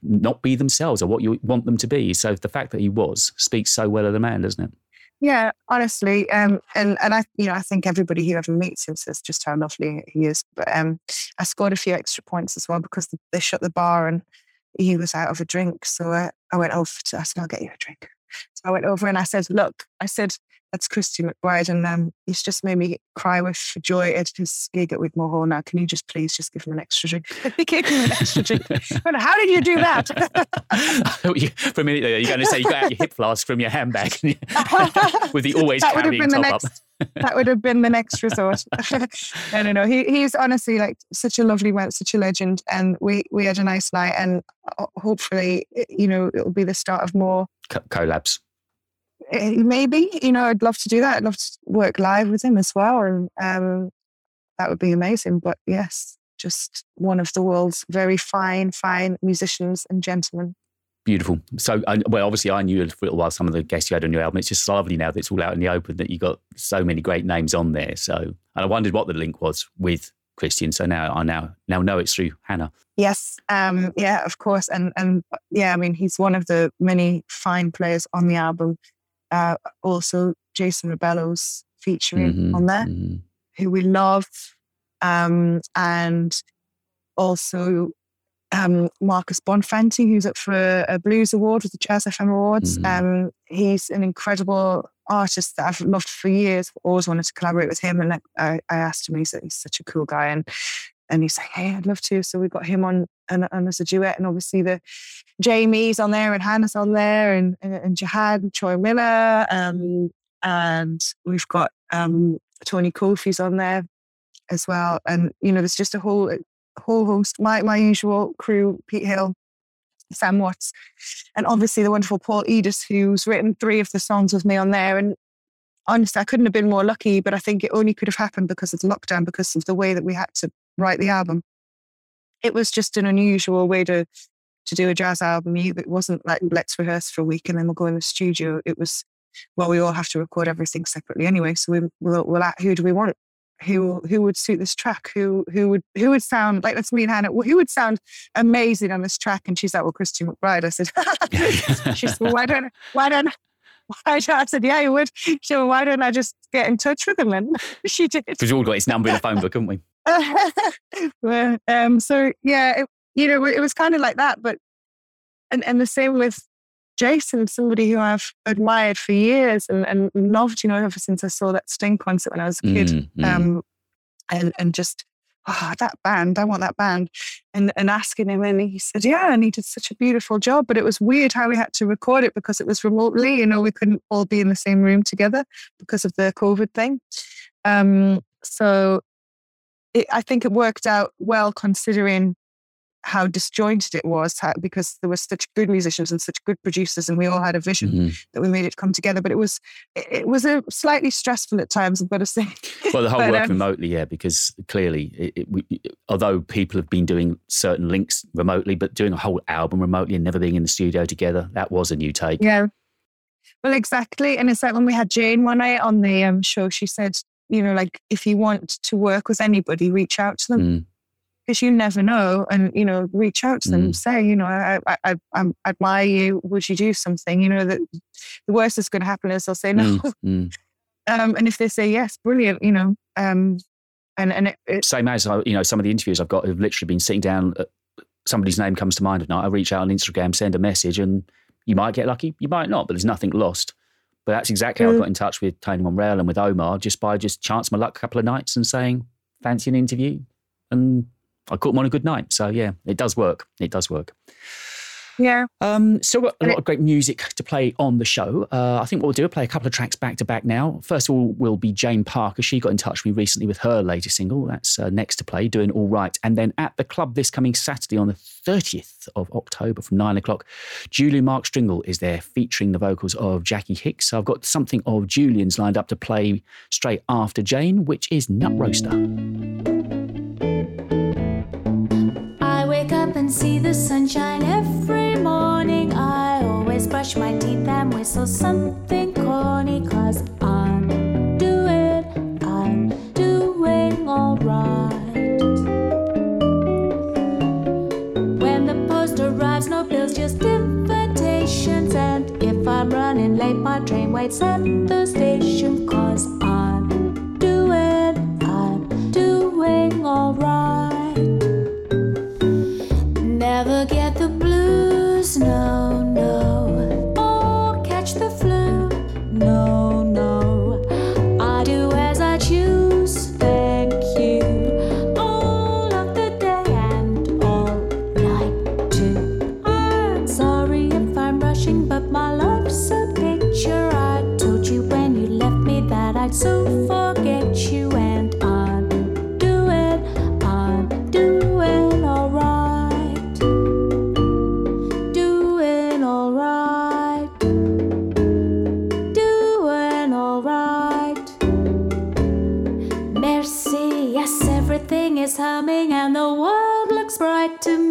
not be themselves or what you want them to be. So the fact that he was speaks so well of the man, doesn't it? Yeah, honestly, um, and and I, you know, I think everybody who ever meets him says just how lovely he is. But um, I scored a few extra points as well because they shut the bar and he was out of a drink. So uh, I went over to. I said, "I'll get you a drink." So I went over and I said, "Look," I said, "That's Christy McBride, and um, he's just made me cry with joy at his gig at Wigmore Hall. Now, can you just please just give him an extra drink?" he gave him an extra drink. How did you do that? For a minute there, you're going to say you got out your hip flask from your handbag with the always That would have carrying been the top up. next. that would have been the next resort. I don't know. He he's honestly like such a lovely man, such a legend, and we we had a nice night, and uh, hopefully, you know, it'll be the start of more. Co- collabs. Eh, Maybe you know, I'd love to do that. I'd love to work live with him as well, and um, that would be amazing. But yes, just one of the world's very fine, fine musicians and gentlemen. Beautiful. So, well, obviously, I knew for a little while some of the guests you had on your album. It's just lovely now that it's all out in the open that you got so many great names on there. So, and I wondered what the link was with Christian. So now I now now know it's through Hannah. Yes, um, yeah, of course, and and yeah, I mean, he's one of the many fine players on the album. Uh, also, Jason Rebello's featuring Mhm, on there, mhm. who we love, um, and also um, Marcus Bonfanti, who's up for a, a Blues Award with the Jazz FM Awards. Mhm. Um, he's an incredible artist that I've loved for years. Always wanted to collaborate with him, and like, I, I asked him. He said he's such a cool guy, and and he's like, "Hey, I'd love to." So we got him on and, and as a duet, and obviously the Jamie's on there, and Hannah's on there, and and, and Jihad and Troy Miller, um, and we've got um, Tony Kofi's on there as well, and you know, there's just a whole whole host. My my usual crew: Pete Hill, Sam Watts, and obviously the wonderful Paul Edis, who's written three of the songs with me on there, and honestly, I couldn't have been more lucky, but I think it only could have happened because of the lockdown, because of the way that we had to write the album. It was just an unusual way to to do a jazz album. It wasn't like let's rehearse for a week and then we'll go in the studio. It was well, we all have to record everything separately anyway. So we, we'll, we'll who do we want? Who who would suit this track? Who who would who would sound like that's me and Hannah? Who would sound amazing on this track? And she's like, well, Christy McBride. I said, she said, well, why don't why don't why I said, yeah, you would. Well, why don't I just get in touch with him? And she did. Because we all got his number in the phone book, haven't we? well, um, so yeah, it, you know, it was kind of like that. But and and the same with Jason, somebody who I've admired for years and, and loved, you know, ever since I saw that Sting concert when I was a kid. Mm, mm. Um, and and just oh, that band, I want that band. And and asking him, and he said, Yeah, and he did such a beautiful job. But it was weird how we had to record it because it was remotely, you know, we couldn't all be in the same room together because of the COVID thing. Um, so it, I think it worked out well considering how disjointed it was how, because there were such good musicians and such good producers and we all had a vision Mm-hmm. that we made it come together but it was it, it was a slightly stressful at times i've got to say Well, the whole But, work um, remotely, yeah, because clearly, it, it, we, although people have been doing certain links remotely, but doing a whole album remotely and never being in the studio together, that was a new take. yeah well exactly and it's like when we had jane one night on the um, show she said you know like if you want to work with anybody reach out to them Mm. because you never know and you know reach out to them Mm. say you know I, I i i admire you would you do something you know that the worst that's going to happen is they'll say no Mm, mm. um and if they say yes brilliant you know um and and it, it Same as uh, you know, some of the interviews I've got have literally been sitting down. uh, Somebody's name comes to mind at night. I reach out on Instagram, send a message, and you might get lucky, you might not, but there's nothing lost. But that's exactly how I Mm. got in touch with Tony Momrelle and with Omar, just by just chance my luck a couple of nights and saying, "Fancy an interview?" And I caught them on a good night. So yeah, it does work. It does work. Yeah Um, still got a lot of great music to play on the show. Uh, I think what we'll do, we'll play a couple of tracks back to back now. First of all, will be Jane Parker. She got in touch with me recently with her latest single. That's uh, next to play, doing all right. And then at the club this coming Saturday on the 30th of October from nine o'clock, Julian Marc Stringle is there featuring the vocals of Jackie Hicks. So I've got something of Julian's lined up to play straight after Jane, which is Nut Roaster. See the sunshine every morning. I always brush my teeth and whistle something corny. Cause I'm doing, I'm doing alright. When the post arrives, no bills, just invitations. And if I'm running late, my train waits at the station. Cause I'm doing, I'm doing alright. Never get the blues, no, no. Is humming and the world looks bright to me.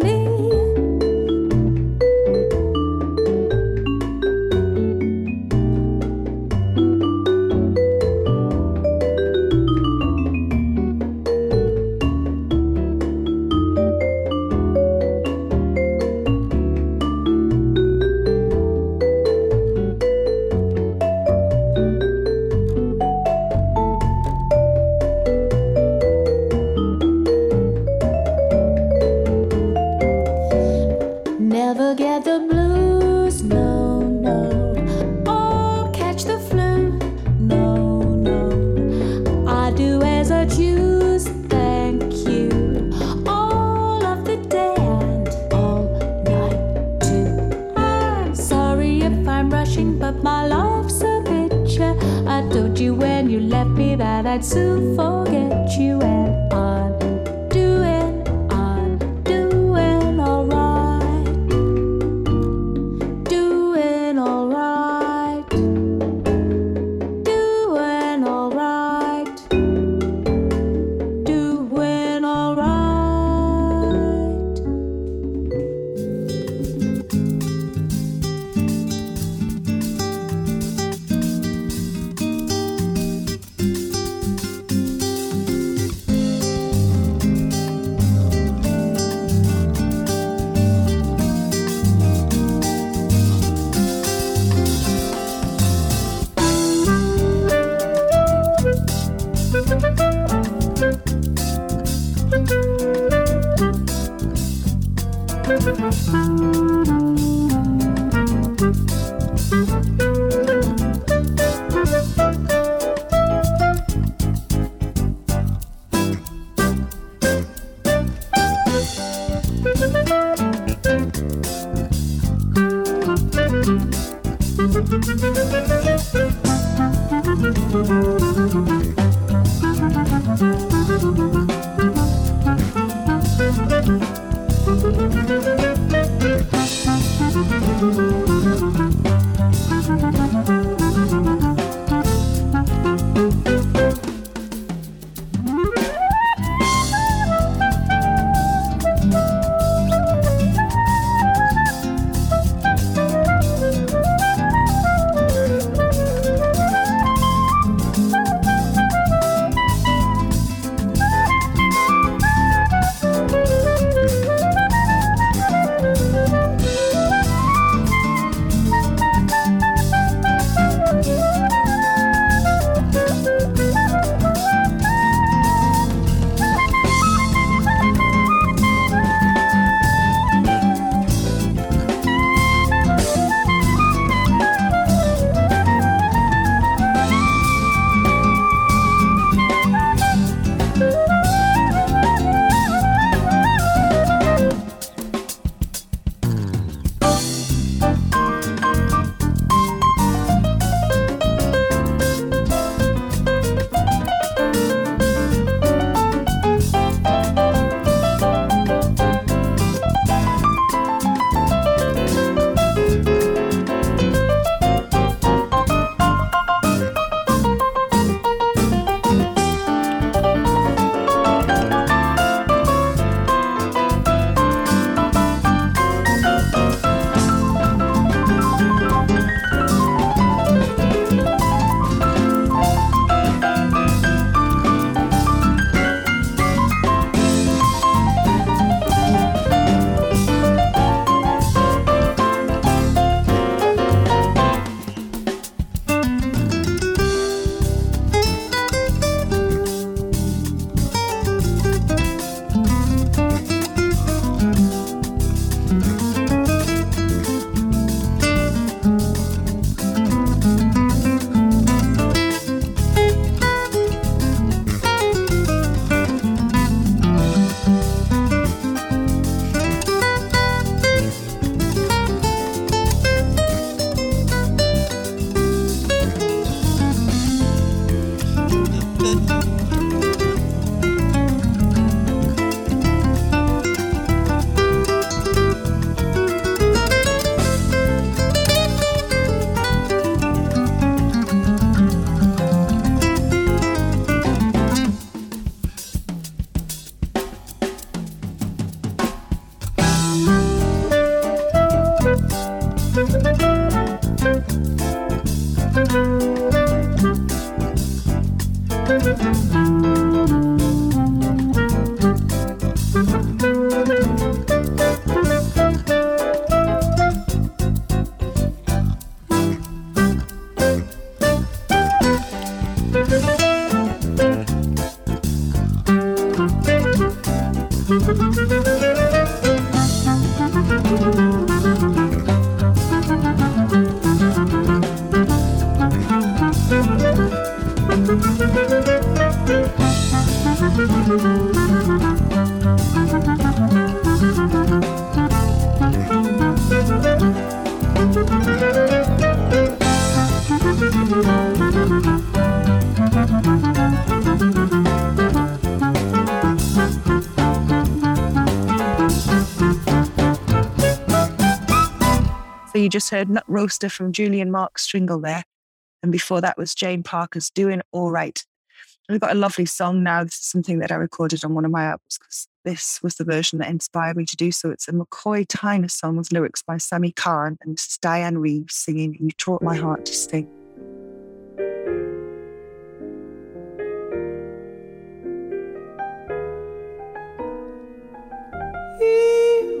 Just heard Nut Roaster from Julian Marc Stringle there. And before that was Jane Parker's Doing All Right. We've got a lovely song now. This is something that I recorded on one of my albums because this was the version that inspired me to do so. It's a McCoy Tyner song with lyrics by Sammy Cahn and Dianne Reeves singing You Taught My Heart to Sing. And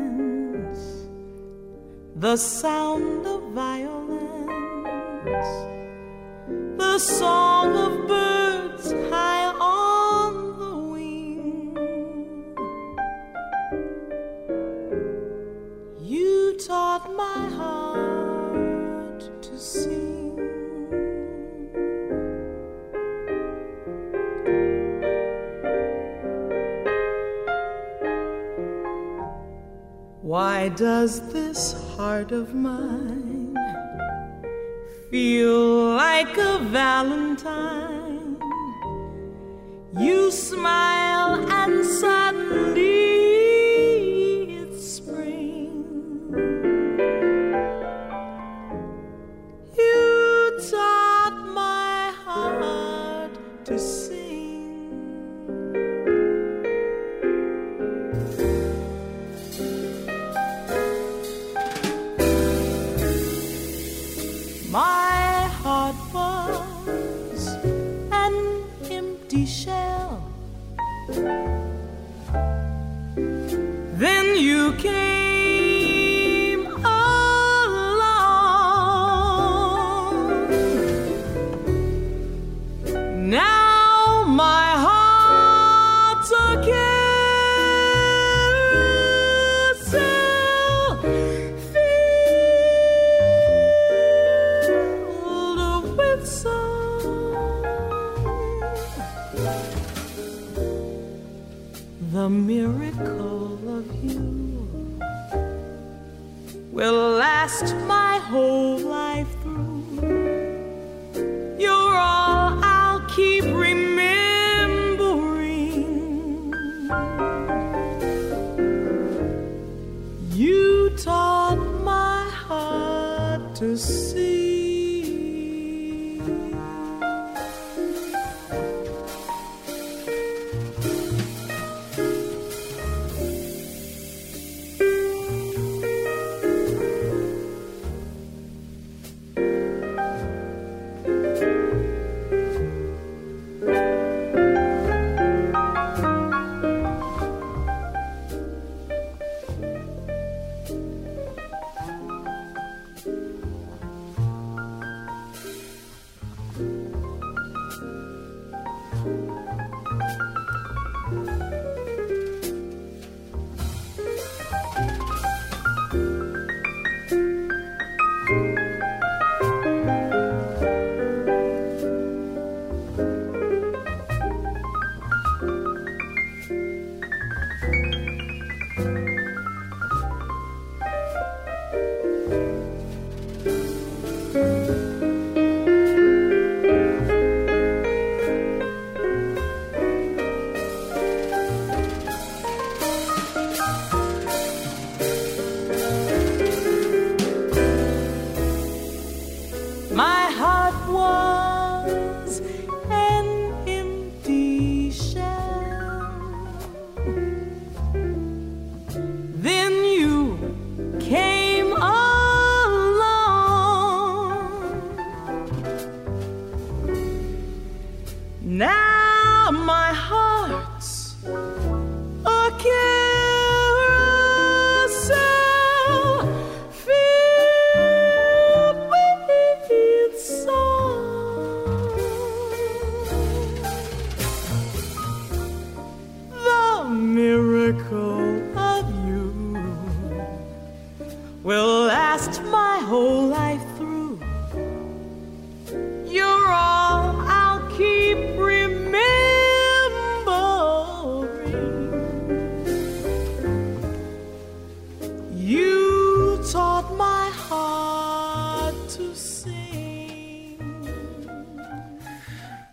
The sound of violins the song of birds high on the wing. You taught my heart to sing. Why does this heart of mine feel like a valentine? You smile and suddenly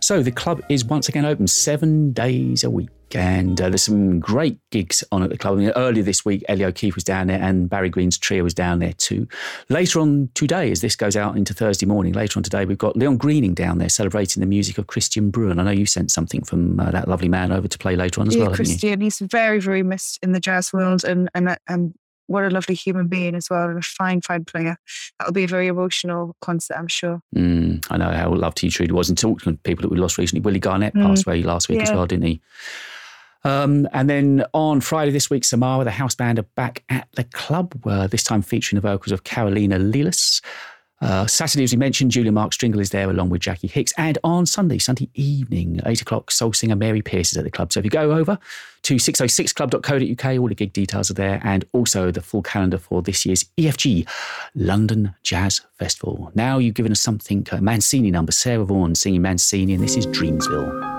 So the club is once again open seven days a week. And uh, there's some great gigs on at the club. I mean, earlier this week, Ellie O'Keefe was down there and Barry Green's trio was down there too. Later on today, as this goes out into Thursday morning, later on today, we've got Leon Greening down there celebrating the music of Christian Brewer. I know you sent something from uh, that lovely man over to play later on as yeah, well? Christian, he's very, very missed in the jazz world, and and and what a lovely human being as well, and a fine, fine player. That'll be a very emotional concert, I'm sure. Mm, I know how loved he truly was. And talking to people that we lost recently, Willie Garnett Mm. passed away last week as well, didn't he? Um, and then on Friday this week, Samara, the house band, are back at the club, uh, this time featuring the vocals of Carolina Lelis. Uh, Saturday, as we mentioned, Julian Marc Stringle is there along with Jackie Hicks. And on Sunday, Sunday evening, 8 o'clock, soul singer Mary Pierce is at the club. So if you go over to 606club.co.uk, all the gig details are there. And also the full calendar for this year's EFG London Jazz Festival. Now you've given us something, a Mancini number, Sarah Vaughan singing Mancini, and this is Dreamsville.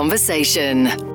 Conversation.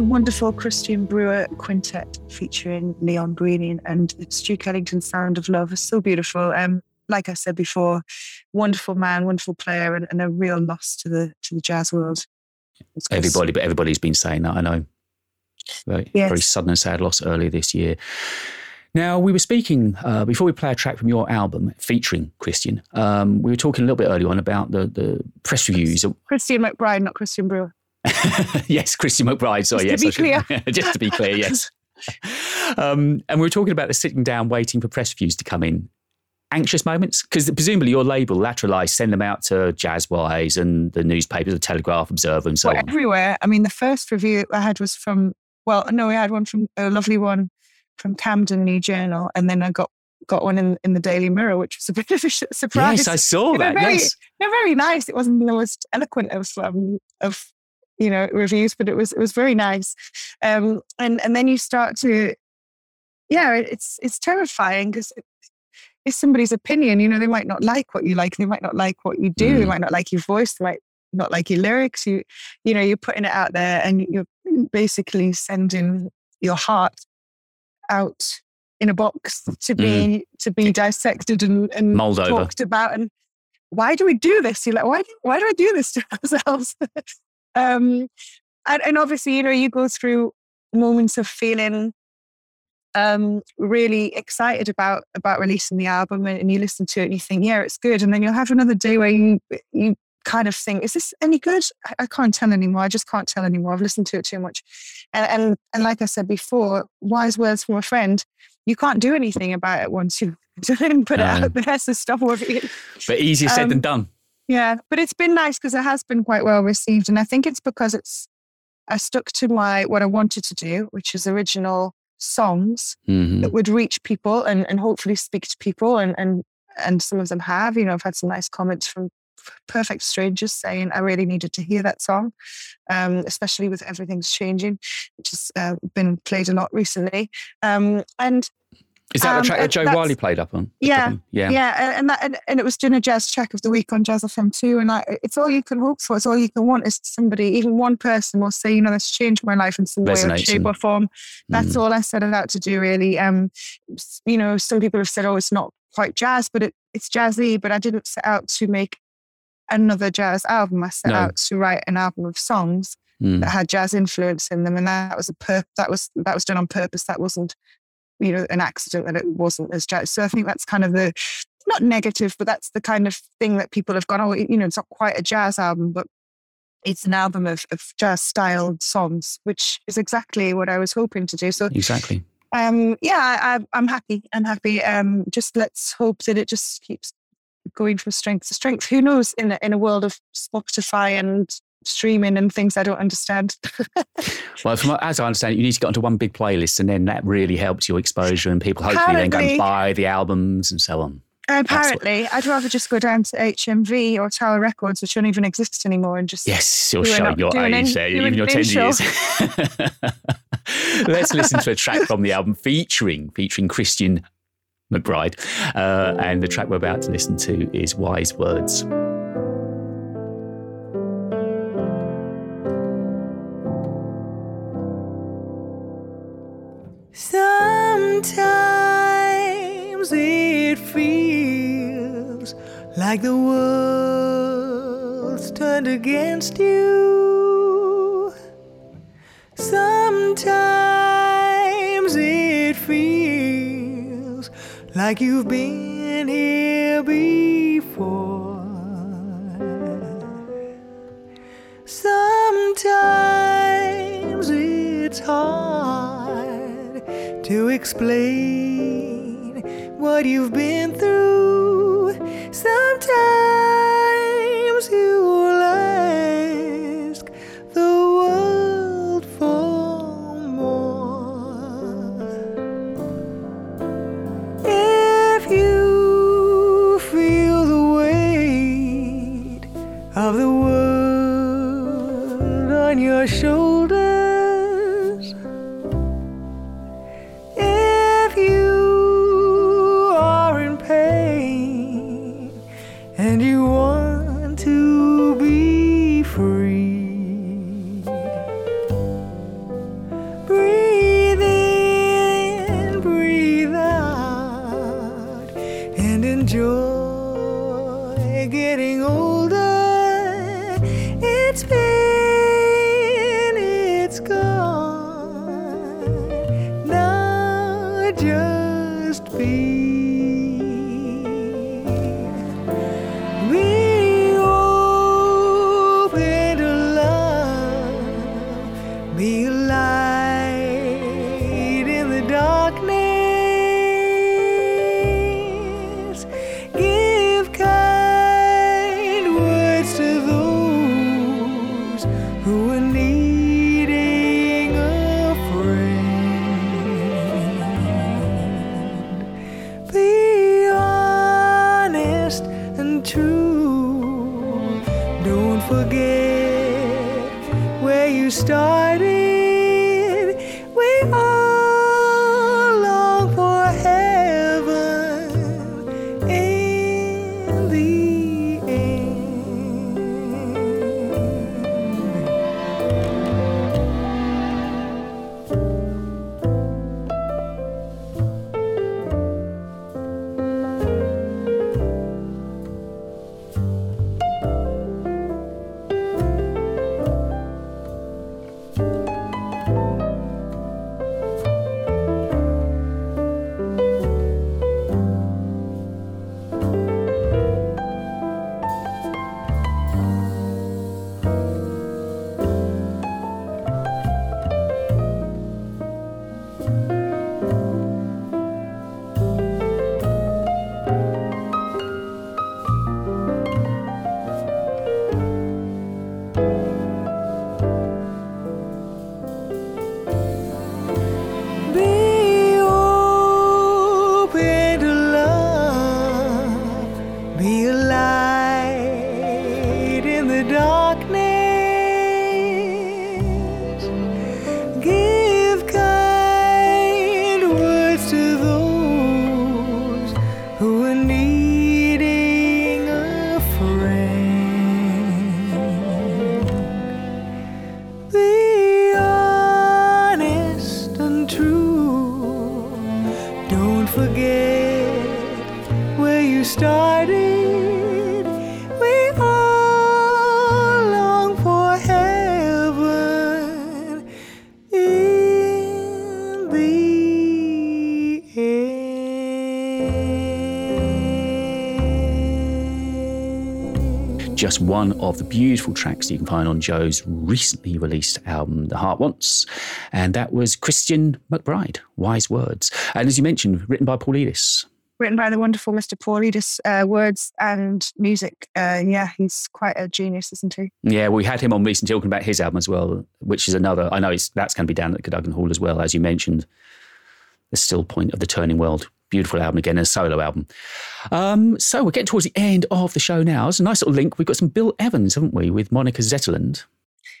A wonderful Christian Brewer quintet featuring Leon Green and Duke Ellington's Sound of Love is so beautiful. Um, like I said before, wonderful man, wonderful player, and, and a real loss to the to the jazz world. Everybody, but everybody's been saying that. I know. Very, Yes. very sudden and sad loss earlier this year. Now, we were speaking, uh, before we play a track from your album featuring Christian, um, we were talking a little bit earlier on about the, the press reviews. Christian McBride, not Christian Brewer. yes, Christian McBride. Sorry, Just yes. to be should- just to be clear, yes. um, and we were talking about the sitting down waiting for press reviews to come in. Anxious moments? Because presumably your label, Lateralize, send them out to Jazzwise and the newspapers, the Telegraph, Observer, and so Well, on. everywhere. I mean, the first review I had was from, well, no, I had one from a lovely one from Camden New Journal, and then I got got one in, in the Daily Mirror, which was a bit of a surprise. Yes, I saw that. very, yes. they're very nice. It wasn't the most eloquent of um, of you know reviews, but it was it was very nice. Um, and and then you start to yeah, it's it's terrifying because it's somebody's opinion. You know, they might not like what you like. They might not like what you do. They Mm. might not like your voice. They might not like your lyrics. You, you know, you're putting it out there, and you're basically sending your heart out in a box to be to be dissected and, and Mulled over. talked about. And why do we do this? You're like, why? do- Why do I do this to ourselves? Um, and, and obviously, you know, you go through moments of feeling um really excited about about releasing the album and, and you listen to it and you think yeah it's good and then you'll have another day where you you kind of think is this any good? I, I can't tell anymore. I just can't tell anymore. I've listened to it too much. And and, and like i said before wise words from a friend you can't do anything about it once you put it No. out there so stop worrying. But easier said than Um, done. Yeah, but it's been nice because it has been quite well received, and I think it's because it's I stuck to my what I wanted to do, which is original songs Mhm. that would reach people and, and hopefully speak to people, and and and some of them have. You know, I've had some nice comments from perfect strangers saying I really needed to hear that song, um, especially with everything's changing, which has uh, been played a lot recently. Um, and Is that um, the track that Jo Whiley played up on? Yeah, Yeah. yeah, and, and that and, and it was doing a jazz track of the week on Jazz FM too. And I, it's all you can hope for. It's all you can want is somebody, even one person, will say, you know, that's changed my life in some way or shape or form. That's Mm. all I set out to do, really. Um, you know, some people have said, oh, it's not quite jazz, but it, it's jazzy. But I didn't set out to make another jazz album. I set No. out to write an album of songs Mm. that had jazz influence in them, and that was a pur- that was that was done on purpose. That wasn't, you know, an accident that it wasn't as jazz. So I think that's kind of the not negative, but that's the kind of thing that people have gone. Oh, you know, it's not quite a jazz album, but it's an album of, of jazz styled songs, which is exactly what I was hoping to do. So Exactly. um, yeah, I, I'm happy. I'm happy. Um, just let's hope that it just keeps going from strength to strength. Who knows in a, in a world of Spotify and streaming and things I don't understand. Well, from, as I understand it, you need to get onto one big playlist, and then that really helps your exposure, and people hopefully then go and buy the albums and so on. Apparently, I'd rather just go down to HMV or Tower Records, which don't even exist anymore, and just Yes, you're showing your age there, even your an 10 intro. years. Let's listen to a track from the album featuring featuring Christian McBride. Uh, and the track we're about to listen to is Wise Words. Sometimes it feels like the world's turned against you. Sometimes it feels like you've been here before. Sometimes it's hard to explain what you've been through. Sometimes you'll ask the world for more. If you feel the weight of the world on your shoulders, just one of the beautiful tracks you can find on Jo's recently released album, The Heart Wants. And that was Christian McBride, Wise Words. And as you mentioned, written by Paul Edis. Written by the wonderful Mr. Paul Edis, uh, words and music. Uh, yeah, he's quite a genius, isn't he? Yeah, we had him on recently talking about his album as well, which is another. I know it's, that's going to be down at Cadogan Hall as well, as you mentioned. The Still Point of the Turning World. Beautiful album again, a solo album. Um, so we're getting towards the end of the show now. It's a nice little link. We've got some Bill Evans, haven't we, with Monica Zetterlund.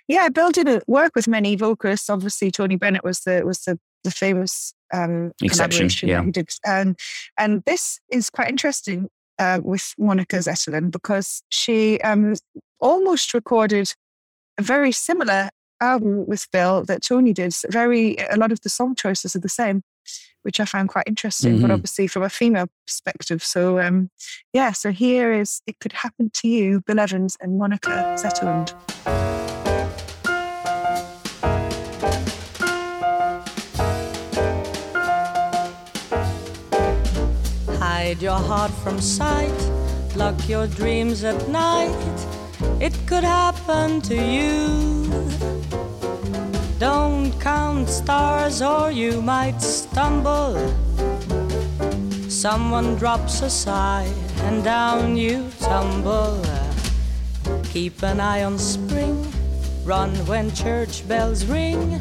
Yeah, Bill did work with many vocalists. Obviously, Tony Bennett was the was the, the famous um, Exception, collaboration yeah. he did. And and this is quite interesting uh, with Monica Zetterlund because she um, almost recorded a very similar album with Bill that Tony did. Very a lot of the song choices are the same, which I found quite interesting. But Mhm. obviously from a female perspective. So um, yeah, so here is "It Could Happen to You," Bill Evans and Monica Zetterlund. Hide your heart from sight, lock your dreams at night. It could happen to you. Don't count stars or you might stumble. Someone drops a sigh and down you tumble. Keep an eye on spring, run when church bells ring.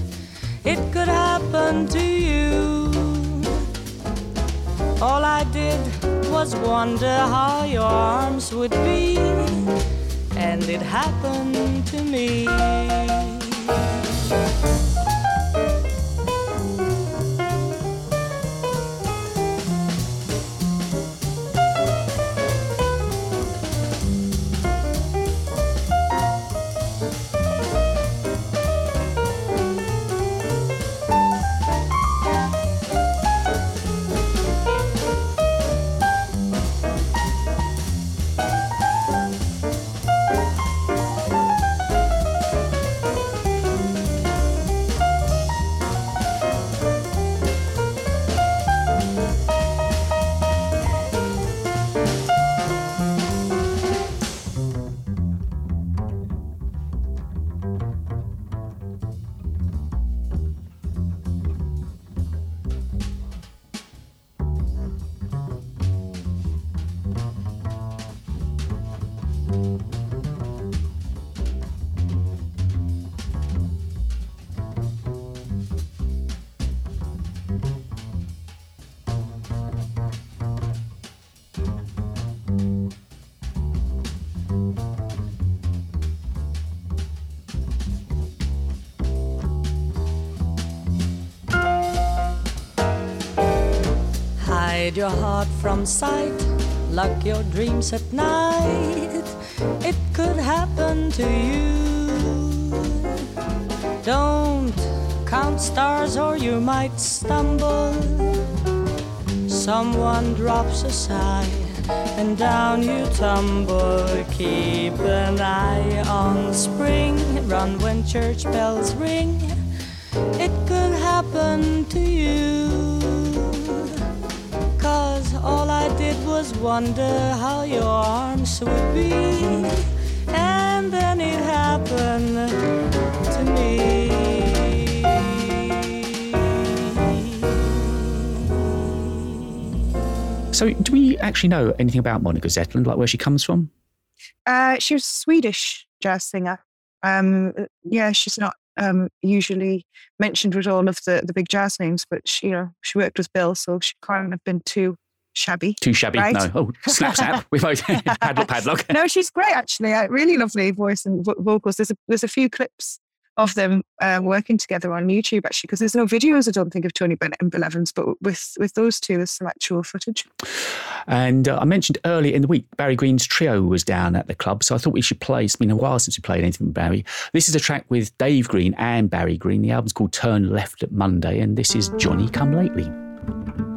It could happen to you. All I did was wonder how your arms would be, and it happened to me. Hide your heart from sight, lock your dreams at night. It could happen to you. Don't count stars or you might stumble. Someone drops a sigh and down you tumble. Keep an eye on spring, run when church bells ring. I did wonder how your arms would be. And then it happened to me. So, do we actually know anything about Monica Zetland, like where she comes from? Uh, she was a Swedish jazz singer. Um, yeah, she's not um, usually mentioned with all of the, the big jazz names, but she, you know, she worked with Bill, so she can't have been too shabby. Too shabby? Right. No. Oh, snap, snap. We both padlock, padlock. no, she's great actually. Really lovely voice and vo- vocals. There's a there's a few clips of them uh, working together on YouTube actually, because there's no videos I don't think of Tony Bennett and Bill Evans, but with with those two, there's some actual footage. And uh, I mentioned earlier in the week, Barry Green's trio was down at the club, so I thought we should play. It's been a while since we played anything with Barry. This is a track with Dave Green and Barry Green. The album's called Turn Left at Monday, and this is Johnny Come Lately.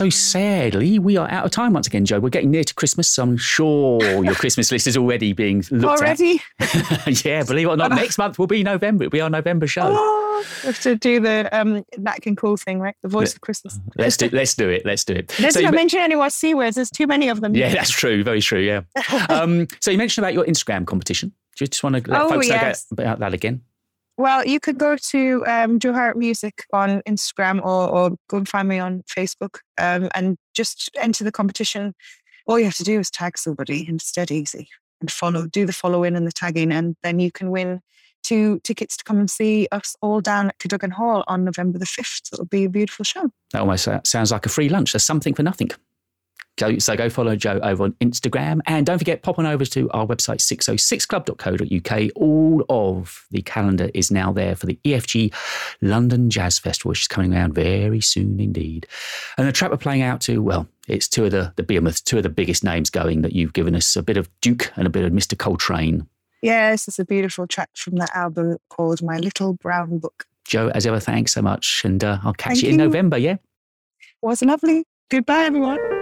So sadly, we are out of time once again, Jo. We're getting near to Christmas, so I'm sure your Christmas list is already being looked Already? at. Already? yeah, believe it or not, next month will be November. It'll be our November show. Oh, we have to do the um, Nat King Cole thing, right? The voice of Christmas. Let's do let's do it. Let's do it. Let's So not me- mention any more C words. There's too many of them. yeah, that's true. Very true. Yeah. um, so you mentioned about your Instagram competition. Do you just want to let Oh, folks know yes. about, about that again? Well, you could go to um, Hart Music on Instagram or, or go and find me on Facebook um, and just enter the competition. All you have to do is tag somebody and it's dead easy and follow, do the following and the tagging, and then you can win two tickets to come and see us all down at Cadogan Hall on November the 5th. It'll be a beautiful show. That almost sounds like a free lunch. There's something for nothing. So go follow Jo over on Instagram. And don't forget, pop on over to our website, 606club.co.uk. All of the calendar is now there for the EFG London Jazz Festival, which is coming around very soon indeed. And the track we're playing out to, well, it's two of the, the behemoths, two of the biggest names going that you've given us a bit of Duke and a bit of Mr. Coltrane. Yes, it's a beautiful track from that album called My Little Brown Book. Jo, as ever, thanks so much. And uh, I'll catch Thank you in. November, yeah? Was lovely. Goodbye, everyone.